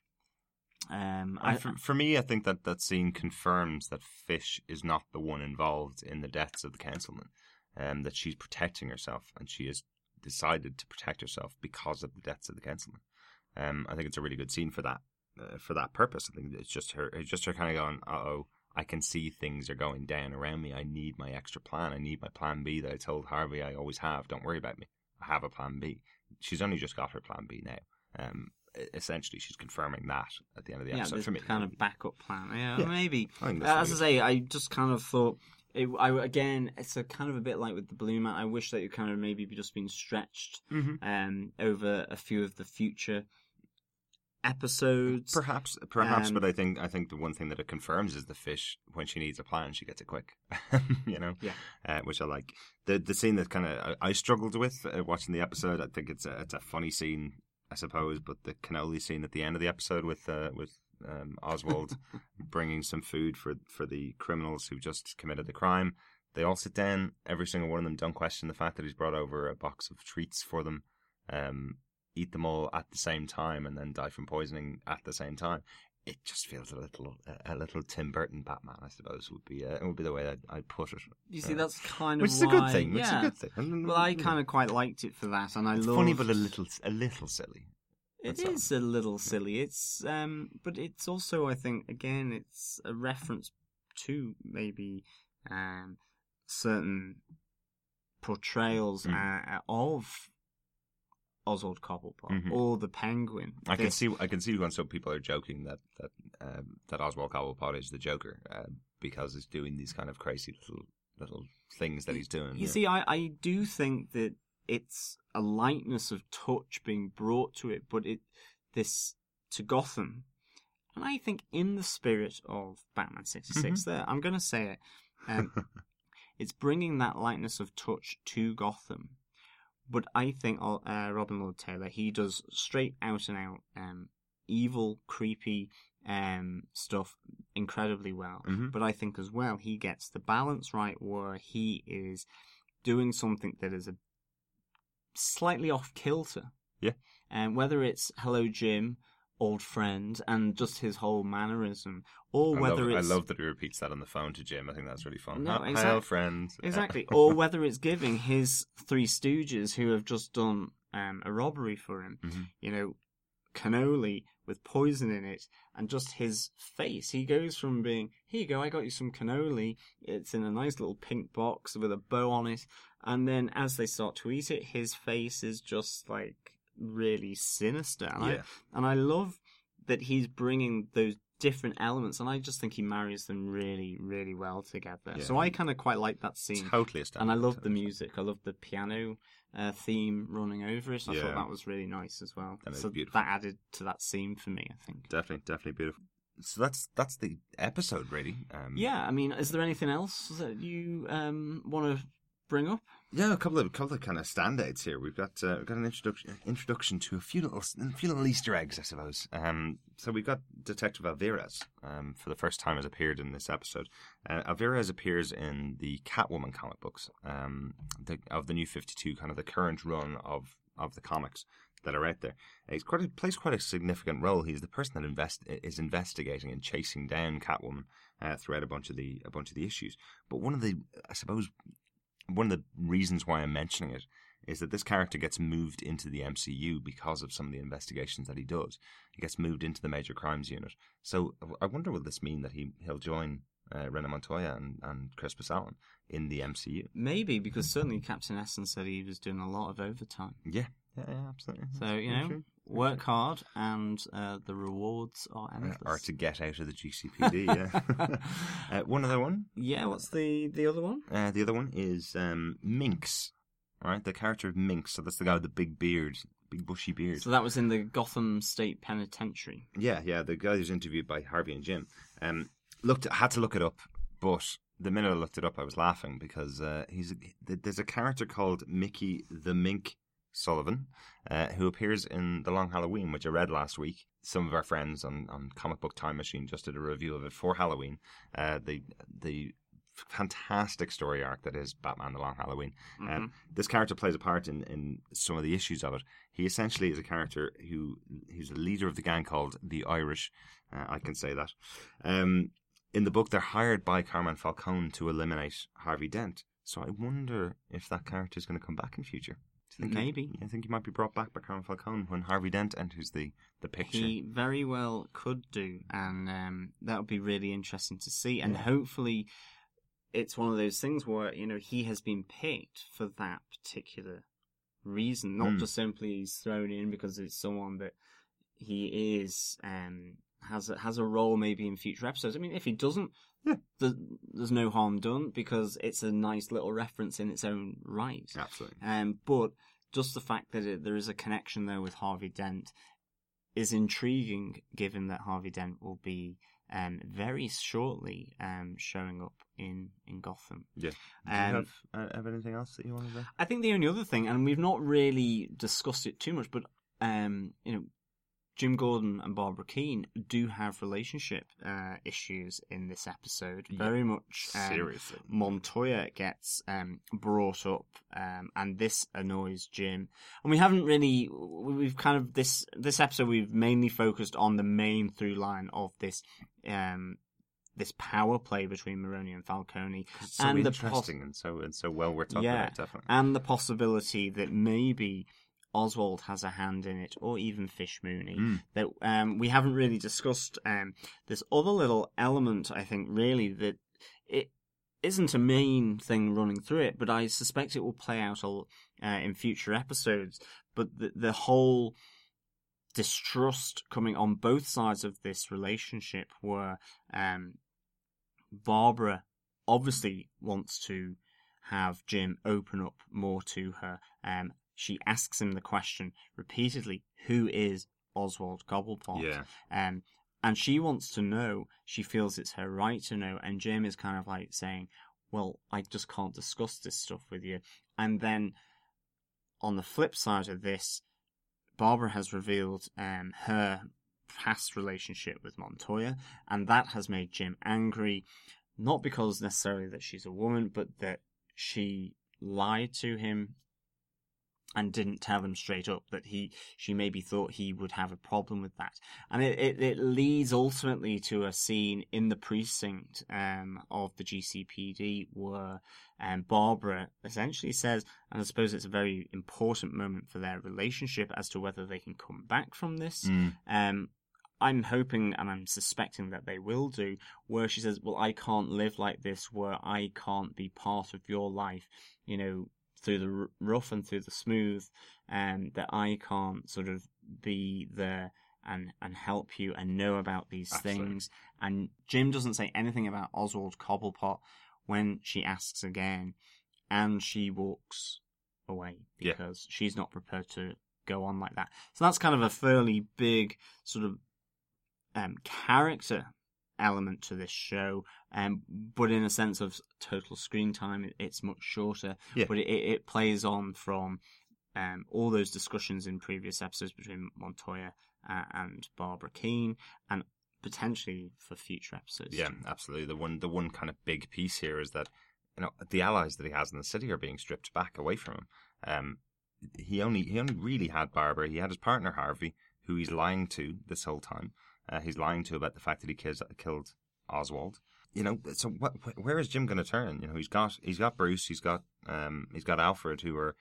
um, I, for, for me, I think that that scene confirms that Fish is not the one involved in the deaths of the councilman. Um, that she's protecting herself, and she has decided to protect herself because of the deaths of the councilman. Um, I think it's a really good scene for that, uh, for that purpose. I think it's just her, it's just her kind of going, "Uh oh, I can see things are going down around me. I need my extra plan. I need my plan B that I told Harvey I always have. Don't worry about me. I have a plan B." She's only just got her plan B now. Um, essentially, she's confirming that at the end of the yeah, episode. this For me, kind of backup plan. Yeah, Yeah. maybe. I Uh, as I say, I just kind of thought. It, I again, it's a kind of a bit like with the Blue Man. I wish that it kind of maybe just been stretched Mhm. um, over a few of the future episodes. Perhaps, perhaps, Um, but I think I think the one thing that it confirms is the fish when she needs a plan, she gets it quick. (laughs) you know, Yeah. uh, which I like. The the scene that kind of I, I struggled with uh, watching the episode. I think it's a it's a funny scene I suppose, but the cannoli scene at the end of the episode with uh, with um, Oswald (laughs) bringing some food for for the criminals who just committed the crime. They all sit down. Every single one of them don't question the fact that he's brought over a box of treats for them. Um, eat them all at the same time and then die from poisoning at the same time. It just feels a little, a little Tim Burton Batman, I suppose, would be uh, would be the way I'd, I'd put it. You see, Uh, that's kind of which is a why, good thing. Which yeah. is a good thing. Well, I kind of quite liked it for that, and I love. funny, but a little, a little silly. It That's all. a little silly. It's um, but it's also, I think, again, it's a reference to maybe um, certain portrayals Mm. uh, of Oswald Cobblepot Mhm. or the Penguin. I can see, I can see when some people are joking that that um, that Oswald Cobblepot is the Joker uh, because he's doing these kind of crazy little little things that he's doing. You yeah. see, I, I do think that it's a lightness of touch being brought to it, but it this to Gotham, and I think in the spirit of Batman '66, Mhm. there I'm going to say it, um, (laughs) it's bringing that lightness of touch to Gotham. But I think uh, Robin Lord Taylor he does straight out and out um, evil, creepy um, stuff incredibly well. Mhm. But I think as well he gets the balance right where he is doing something that is a slightly off kilter. Yeah. And whether it's hello Jim, old friend, and just his whole mannerism, or I whether love, it's I love that he repeats that on the phone to Jim. I think that's really fun. No, Hi, exact- Hi, old friend. (laughs) Exactly. or whether it's giving his three stooges who have just done um, a robbery for him, Mhm. you know, cannoli with poison in it, and just his face. He goes from being, here you go, I got you some cannoli. It's in a nice little pink box with a bow on it. And then as they start to eat it, his face is just like really sinister. And, Yeah. I, and I love that he's bringing those different elements, and I just think he marries them really, really well together. Yeah. So I kind of quite like that scene. Totally And I love the music. I love the piano uh, theme running over it. I Yeah. thought that was really nice as well. That is so beautiful. that added to that scene for me, I think. Definitely, definitely beautiful. So that's that's the episode, really. Um, Yeah, I mean, is there anything else that you um, want to bring up? Yeah, a couple of couple of kind of standouts here. We've got uh, we've got an introduction introduction to a few little a few little Easter eggs, I suppose. Um, so we've got Detective Alvarez um, for the first time has appeared in this episode. Uh, Alvarez appears in the Catwoman comic books um, the, of the New Fifty Two, kind of the current run of of the comics that are out there. Uh, He's quite a, plays quite a significant role. He's the person that invest is investigating and chasing down Catwoman uh, throughout a bunch of the a bunch of the issues. But one of the I suppose one of the reasons why I'm mentioning it is that this character gets moved into the MCU because of some of the investigations that he does. He gets moved into the Major Crimes Unit. So I wonder will this mean that he he'll join uh, Renee Montoya and, and Crispus Allen in the MCU? Maybe, because certainly Captain Essen said he was doing a lot of overtime. Yeah, yeah, yeah absolutely. So, you know, true. work hard and uh, the rewards are Uh, endless. or to get out of the GCPD. Yeah. (laughs) uh, one other one. Yeah, what's the, the other one? Uh, the other one is um, Minx. All right, the character of Minx. So that's the guy with the big beard, big bushy beard. So that was in the Gotham State Penitentiary. Yeah, yeah, the guy who's interviewed by Harvey and Jim. Um, looked, had to look it up, but the minute I looked it up, I was laughing because uh, he's there's a character called Mickey the Mink Sullivan, uh, who appears in The Long Halloween, which I read last week. Some of our friends on, on Comic Book Time Machine just did a review of it for Halloween. Uh, the the fantastic story arc that is Batman: The Long Halloween. Um, this character plays a part in, in some of the issues of it. He essentially is a character who he's a leader of the gang called the Irish. Uh, I can say that. Um, in the book, they're hired by Carmen Falcone to eliminate Harvey Dent. So I wonder if that character is going to come back in future. Do you he- Maybe. I think he might be brought back by Carmen Falcone when Harvey Dent enters the, the picture. He very well could do, and um, that would be really interesting to see. And hopefully, it's one of those things where you know he has been picked for that particular reason, not Mm. just simply he's thrown in because it's someone that he is um, has a, has a role maybe in future episodes. I mean, if he doesn't, there's, there's no harm done because it's a nice little reference in its own right. Absolutely. Um, but just the fact that it, there is a connection there with Harvey Dent is intriguing, given that Harvey Dent will be um, very shortly um, showing up in, in Gotham. Yeah. Do you Um, have, uh, have anything else that you wanted to? I think the only other thing, and we've not really discussed it too much, but um, you know, Jim Gordon and Barbara Kean do have relationship uh, issues in this episode. Very much um, seriously. Montoya gets um, brought up, um, and this annoys Jim. And we haven't really, we've kind of this this episode we've mainly focused on the main through line of this. Um, this power play between Maroni and Falcone, so and the interesting and so and so well we're talking yeah, about definitely. and the possibility that maybe Oswald has a hand in it, or even Fish Mooney. Mm. That um, we haven't really discussed. Um, this other little element, I think, really that it isn't a main thing running through it, but I suspect it will play out uh, in future episodes. But the, the whole distrust coming on both sides of this relationship, where um, Barbara obviously wants to have Jim open up more to her. Um, she asks him the question repeatedly, "Who is Oswald Cobblepot?" Yeah. Um, and she wants to know. She feels it's her right to know. And Jim is kind of like saying, "Well, I just can't discuss this stuff with you." And then, on the flip side of this, Barbara has revealed um, her past relationship with Montoya, and that has made Jim angry. Not because necessarily that she's a woman, but that she lied to him and didn't tell him straight up that he she maybe thought he would have a problem with that and it, it, it leads ultimately to a scene in the precinct um, of the GCPD where um, Barbara essentially says and I suppose it's a very important moment for their relationship as to whether they can come back from this Mm. um, I'm hoping and I'm suspecting that they will do, where she says, Well, I can't live like this, where I can't be part of your life, you know, through the rough and through the smooth, and that I can't sort of be there and, and help you and know about these Absolutely. things. And Jim doesn't say anything about Oswald Cobblepot when she asks again, and she walks away Yeah. because she's not prepared to go on like that. So that's kind of a fairly big sort of um, character element to this show, um, but in a sense of total screen time, it's much shorter. Yeah. But it, it plays on from um, all those discussions in previous episodes between Montoya uh, and Barbara Kean, and potentially for future episodes. Yeah, absolutely. The one the one kind of big piece here is that you know the allies that he has in the city are being stripped back away from him. Um, he only he only really had Barbara. He had his partner Harvey, who he's lying to this whole time. Uh, he's lying to about the fact that he kills, killed Oswald. You know, so what, where is Jim going to turn? You know, he's got he's got Bruce, he's got um, he's got Alfred, who are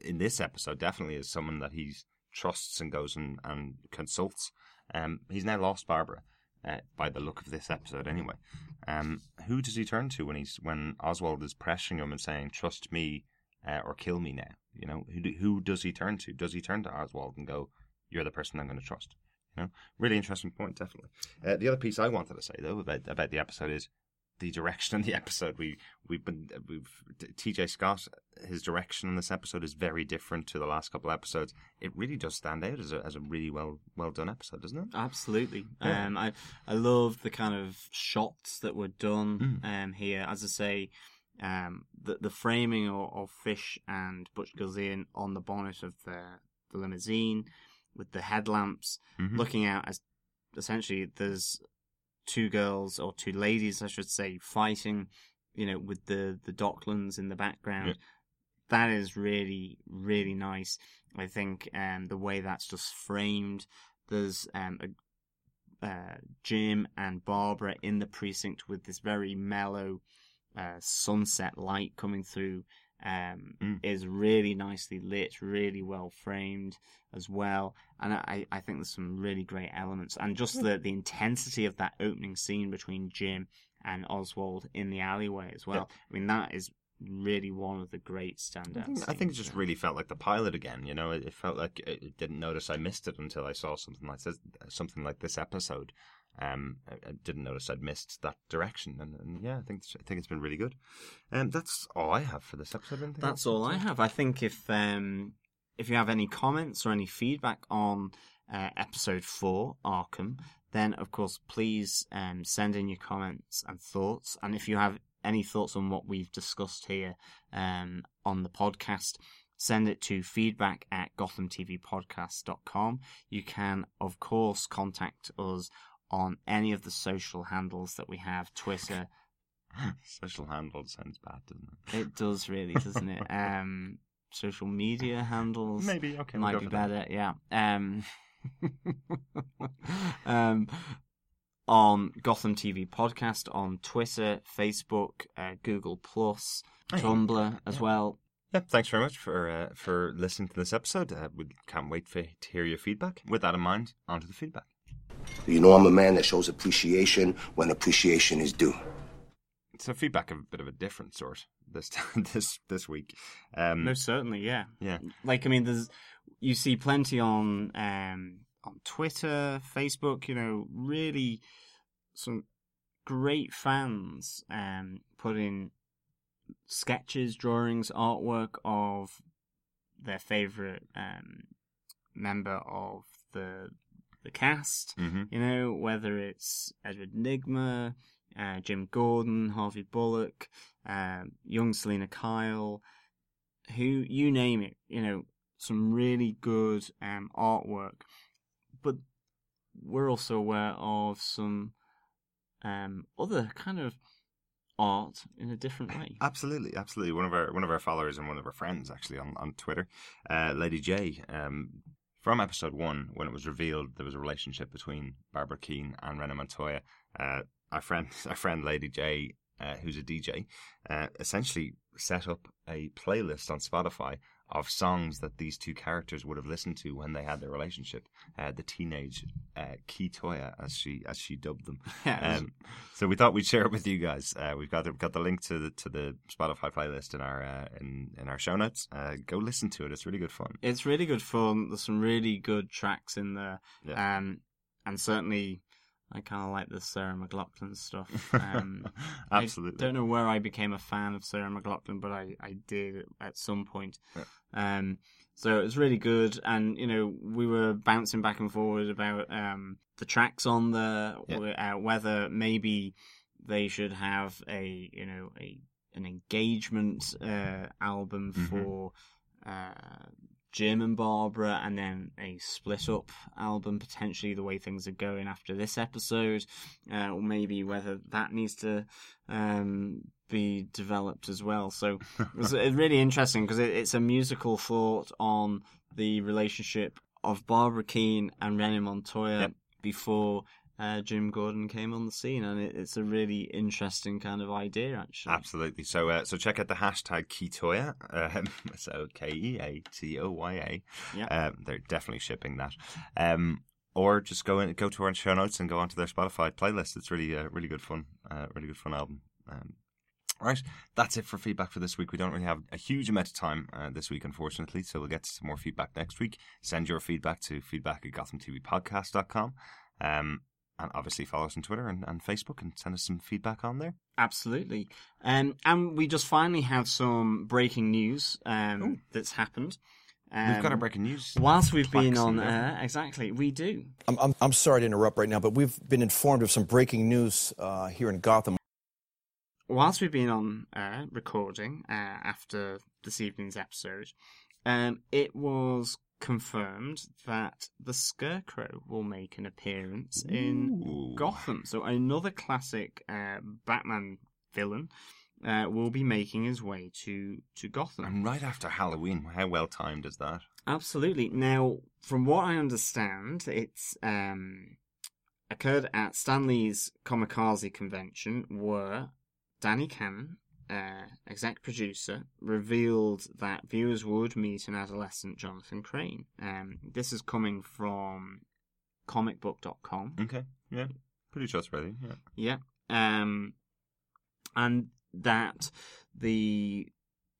in this episode definitely is someone that he trusts and goes and, and consults. Um, he's now lost Barbara. Uh, by the look of this episode, anyway, um, who does he turn to when he's when Oswald is pressuring him and saying, "Trust me uh, or kill me now"? You know, who who does he turn to? Does he turn to Oswald and go, "You're the person I'm going to trust"? Know, really interesting point, definitely. Uh, the other piece I wanted to say though about about the episode is the direction of the episode. We we've been we've T.J. Scott. His direction in this episode is very different to the last couple of episodes. It really does stand out as a as a really well well done episode, doesn't it? Absolutely. Yeah. Um, I I love the kind of shots that were done Mm. um, here. As I say, um, the the framing of, of Fish and Butch Gilzean on the bonnet of the, the limousine with the headlamps, Mhm. looking out as essentially there's two girls or two ladies, I should say, fighting. You know, with the the Docklands in the background. Yeah. That is really really nice. I think um, the way that's just framed. There's um, a uh, Jim and Barbara in the precinct with this very mellow uh, sunset light coming through um, Mm. is really nicely lit, really well framed as well. And I, I think there's some really great elements. And just the, the intensity of that opening scene between Jim and Oswald in the alleyway as well. I mean, that is really one of the great standouts. I think, I think it just really felt like the pilot again. You know, it, it felt like I I didn't notice I missed it until I saw something like this, something like this episode. Um, I, I didn't notice I'd missed that direction, and, and yeah, I think I think it's been really good. And um, that's all I have for this episode. That's all I have. I think if um, if you have any comments or any feedback on uh, episode four, Arkham, then of course please um, send in your comments and thoughts. And if you have any thoughts on what we've discussed here um, on the podcast, send it to feedback at gothamtvpodcast.com. You can, of course, contact us on any of the social handles that we have Twitter. (laughs) Social handle sounds bad, doesn't it? It does really, doesn't it? (laughs) Um, social media handles Maybe, okay, we'll might be for that. better. Yeah. Um, (laughs) um, on Gotham TV podcast on Twitter, Facebook, uh, Google Plus, Hey. Tumblr as well. Yeah, thanks very much for uh, for listening to this episode. Uh, we can't wait for to hear your feedback. With that in mind, on to the feedback. You know, I'm a man that shows appreciation when appreciation is due. So feedback of a bit of a different sort this time, (laughs) this this week. Um, No, certainly, yeah. Yeah. Like I mean, there's you see plenty on um, on Twitter, Facebook. You know, really some great fans um, putting sketches, drawings, artwork of their favorite um, member of the the cast. Mhm. You know, whether it's Edward Nygma, uh, Jim Gordon, Harvey Bullock, um, young Selina Kyle, who you name it. You know, some really good um, artwork, but we're also aware of some um, other kind of art in a different way. (laughs) Absolutely, absolutely. One of our one of our followers and one of our friends actually on on Twitter, uh, Lady J. Um, from episode one, when it was revealed there was a relationship between Barbara Keane and Renee Montoya, uh, our friend, (laughs) our friend Lady J, uh, who's a DJ, uh, essentially set up a playlist on Spotify of songs that these two characters would have listened to when they had their relationship. Uh, the teenage uh, Keatoya, as she as she dubbed them. (laughs) Um, so we thought we'd share it with you guys. Uh, we've got the, got the link to the to the Spotify playlist in our uh, in in our show notes. Uh, go listen to it; it's really good fun. It's really good fun. There's some really good tracks in there, Yeah. um, and certainly I kind of like the Sarah McLachlan stuff. (laughs) Um, Absolutely. I don't know where I became a fan of Sarah McLachlan, but I, I did at some point. Um, so it was really good, and you know we were bouncing back and forward about um, the tracks on the Yeah. uh, whether maybe they should have a you know a an engagement uh, album Mhm. for uh, Jim and Barbara, and then a split up album potentially the way things are going after this episode, uh, or maybe whether that needs to um, be developed as well. So (laughs) it's, really interesting because it, it's a musical thought on the relationship of Barbara Kean and Rennie Montoya Yep. before. Uh, Jim Gordon came on the scene, and it, it's a really interesting kind of idea, actually. Absolutely. So uh, so check out the hashtag Keatoya. Um, (laughs) so K E A T O Y A. Yeah. Um, they're definitely shipping that. Um, or just go in, go to our show notes and go onto their Spotify playlist. It's really uh, really good fun. Uh, really good fun album. Um, Right, that's it for feedback for this week. We don't really have a huge amount of time uh, this week, unfortunately, so we'll get to some more feedback next week. Send your feedback to feedback at gothamtvpodcast.com. Um, and obviously follow us on Twitter and, and Facebook and send us some feedback on there. Absolutely. Um, and we just finally have some breaking news um, that's happened. We've got our Um, breaking news. Whilst we've been on and everything. air, exactly, we do. I'm, I'm, I'm sorry to interrupt right now, but we've been informed of some breaking news uh, here in Gotham. Whilst we've been on air recording uh, after this evening's episode, um, it was confirmed that the Scarecrow will make an appearance in Ooh. Gotham. So another classic uh, Batman villain uh, will be making his way to to Gotham. And right after Halloween, how well timed is that? Absolutely. Now, from what I understand, it's um, occurred at Stanley's Kamikaze convention, where Danny Cannon, uh, exec producer, revealed that viewers would meet an adolescent Jonathan Crane. Um, this is coming from comicbook.com. Okay, yeah, pretty trustworthy. Yeah. Yeah. Um, and that the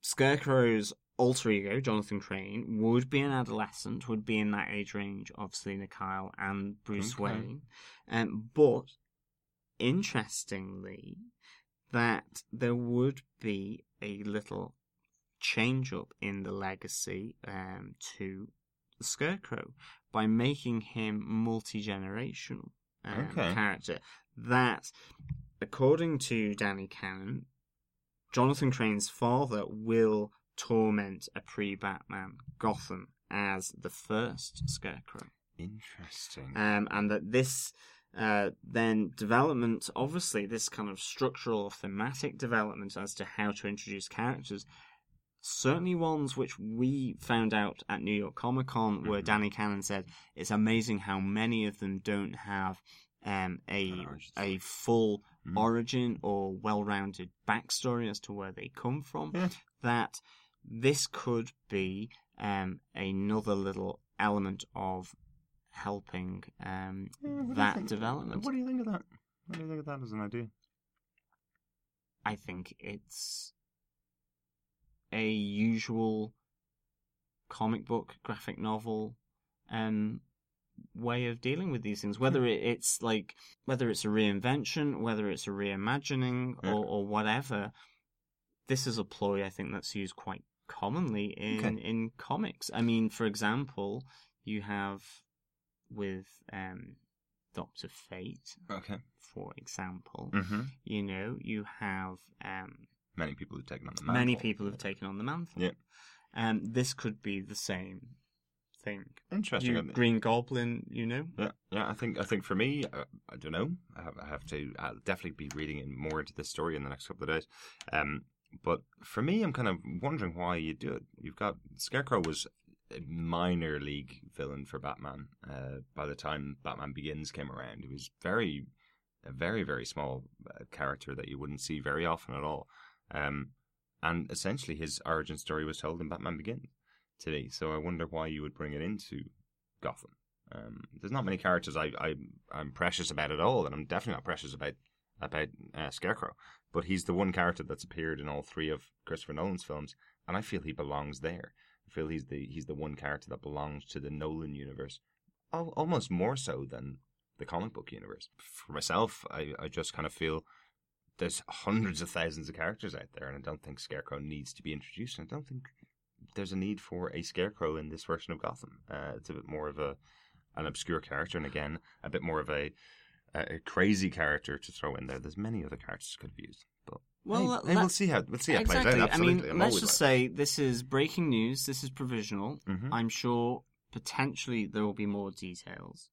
Scarecrow's alter ego, Jonathan Crane, would be an adolescent, would be in that age range of Selina Kyle and Bruce Okay. Wayne. Um, but interestingly, that there would be a little change up in the legacy um, to the Scarecrow by making him multi generational um, Okay. character. That, according to Danny Cannon, Jonathan Crane's father will torment a pre-Batman Gotham as the first Scarecrow. Interesting. Um, and that this uh, then development, obviously, this kind of structural or thematic development as to how to introduce characters, certainly ones which we found out at New York Comic Con, where Mhm. Danny Cannon said it's amazing how many of them don't have um, a a full Mhm. origin or well-rounded backstory as to where they come from. Yeah. That this could be um, another little element of helping um, Yeah, what do you that development. What do you think of that? What do you think of that as an idea? I think it's a usual comic book, graphic novel um, way of dealing with these things. Whether it, it's like whether it's a reinvention, whether it's a reimagining, Yeah. or, or whatever. This is a ploy I think that's used quite commonly in Okay. in comics. I mean, for example, you have with um, Doctor Fate, Okay. for example. Mm-hmm. You know, you have um, Many people have taken on the mantle. many people have taken on the mantle. Yeah. Um, this could be the same thing. Interesting. You, Green Goblin, you know. Yeah, yeah. I think I think for me, uh, I don't know. I have, I have to. I'll definitely be reading in more into this story in the next couple of days. Um, but for me, I'm kind of wondering why you do it. You've got Scarecrow was minor league villain for Batman. Uh, by the time Batman Begins came around, he was very, a very very small uh, character that you wouldn't see very often at all. Um, and essentially his origin story was told in Batman Begins today. So I wonder why you would bring it into Gotham. Um, there's not many characters I, I I'm precious about at all, and I'm definitely not precious about about uh, Scarecrow. But he's the one character that's appeared in all three of Christopher Nolan's films, and I feel he belongs there. Feel he's the he's the one character that belongs to the Nolan universe, al- almost more so than the comic book universe. For myself, I, I just kind of feel there's hundreds of thousands of characters out there, and I don't think Scarecrow needs to be introduced. And I don't think there's a need for a Scarecrow in this version of Gotham. Uh, it's a bit more of a an obscure character, and again, a bit more of a a crazy character to throw in there. There's many other characters could have used, Well, hey, hey, we'll see how we'll see how it plays out. I mean, Absolutely, let's just like- say this is breaking news. This is provisional. Mhm. I'm sure potentially there will be more details,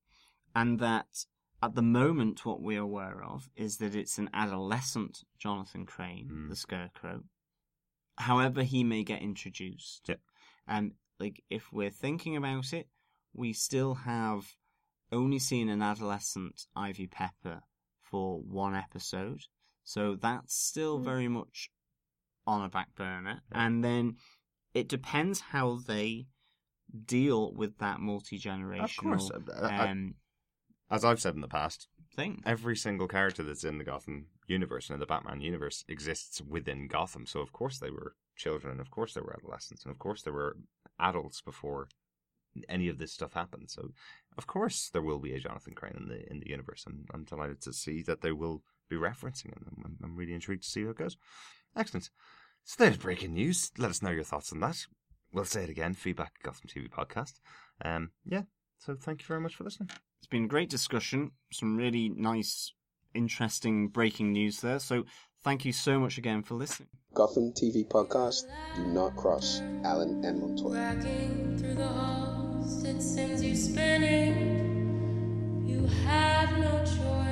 and that at the moment what we're aware of is that it's an adolescent Jonathan Crane, Mm. the Scarecrow. However, he may get introduced. Yeah. And like, if we're thinking about it, we still have only seen an adolescent Ivy Pepper for one episode, so that's still very much on a back burner. And then it depends how they deal with that multi generational Of course, uh, uh, um, as I've said in the past, thing. every single character that's in the Gotham universe and in the Batman universe exists within Gotham. So of course they were children, and of course they were adolescents, and of course they were adults before any of this stuff happened. So of course there will be a Jonathan Crane in the in the universe. I'm I'm delighted to see that they will be referencing him. I'm, I'm really intrigued to see how it goes. Excellent. So there's breaking news. Let us know your thoughts on that. We'll say it again. Feedback at Gotham TV podcast. Um, yeah. So thank you very much for listening. It's been a great discussion. Some really nice, interesting breaking news there. So thank you so much again for listening. Gotham TV podcast. Do not cross Allen and Montoya. Cracking through the halls, it sends you spinning. You have no choice.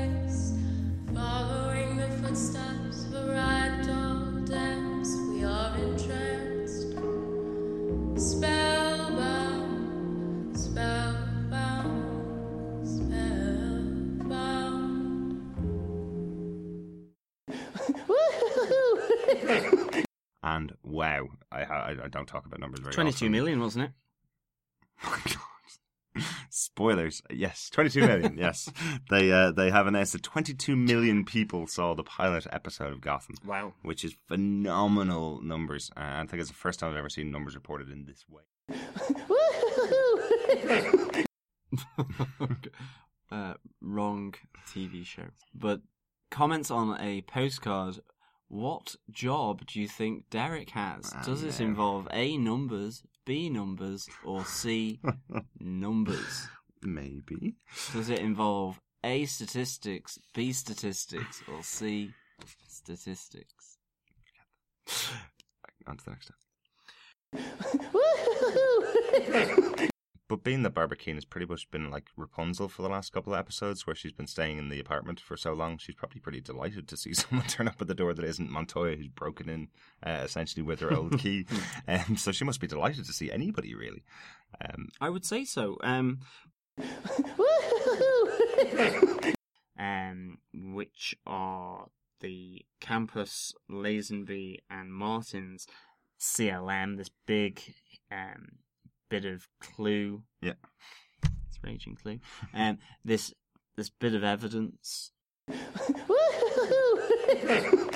And wow, I I, I don't talk about numbers very Twenty-two often. million, wasn't it? (laughs) Spoilers. Yes, 22 million. (laughs) yes, they uh, they have announced that 22 million people saw the pilot episode of Gotham. Wow. which is phenomenal numbers. Uh, I think it's the first time I've ever seen numbers reported in this way. (laughs) uh, wrong TV show. But comments on a postcard. What job do you think Derek has? Does this involve A numbers, B numbers, or C (laughs) numbers? Maybe. Does it involve A statistics, B statistics, or C statistics? On to the next step. (laughs) (laughs) But being that Barbara Kean has pretty much been like Rapunzel for the last couple of episodes, where she's been staying in the apartment for so long, she's probably pretty delighted to see (laughs) someone turn up at the door that isn't Montoya, who's broken in uh, essentially with her old key. (laughs) Um, so she must be delighted to see anybody, really. Um, I would say so. Um, (laughs) um, which are the campus, Lazenby, and Martin's CLM, this big um, bit of clue. Yeah. It's raging clue. Um, this this bit of evidence (laughs)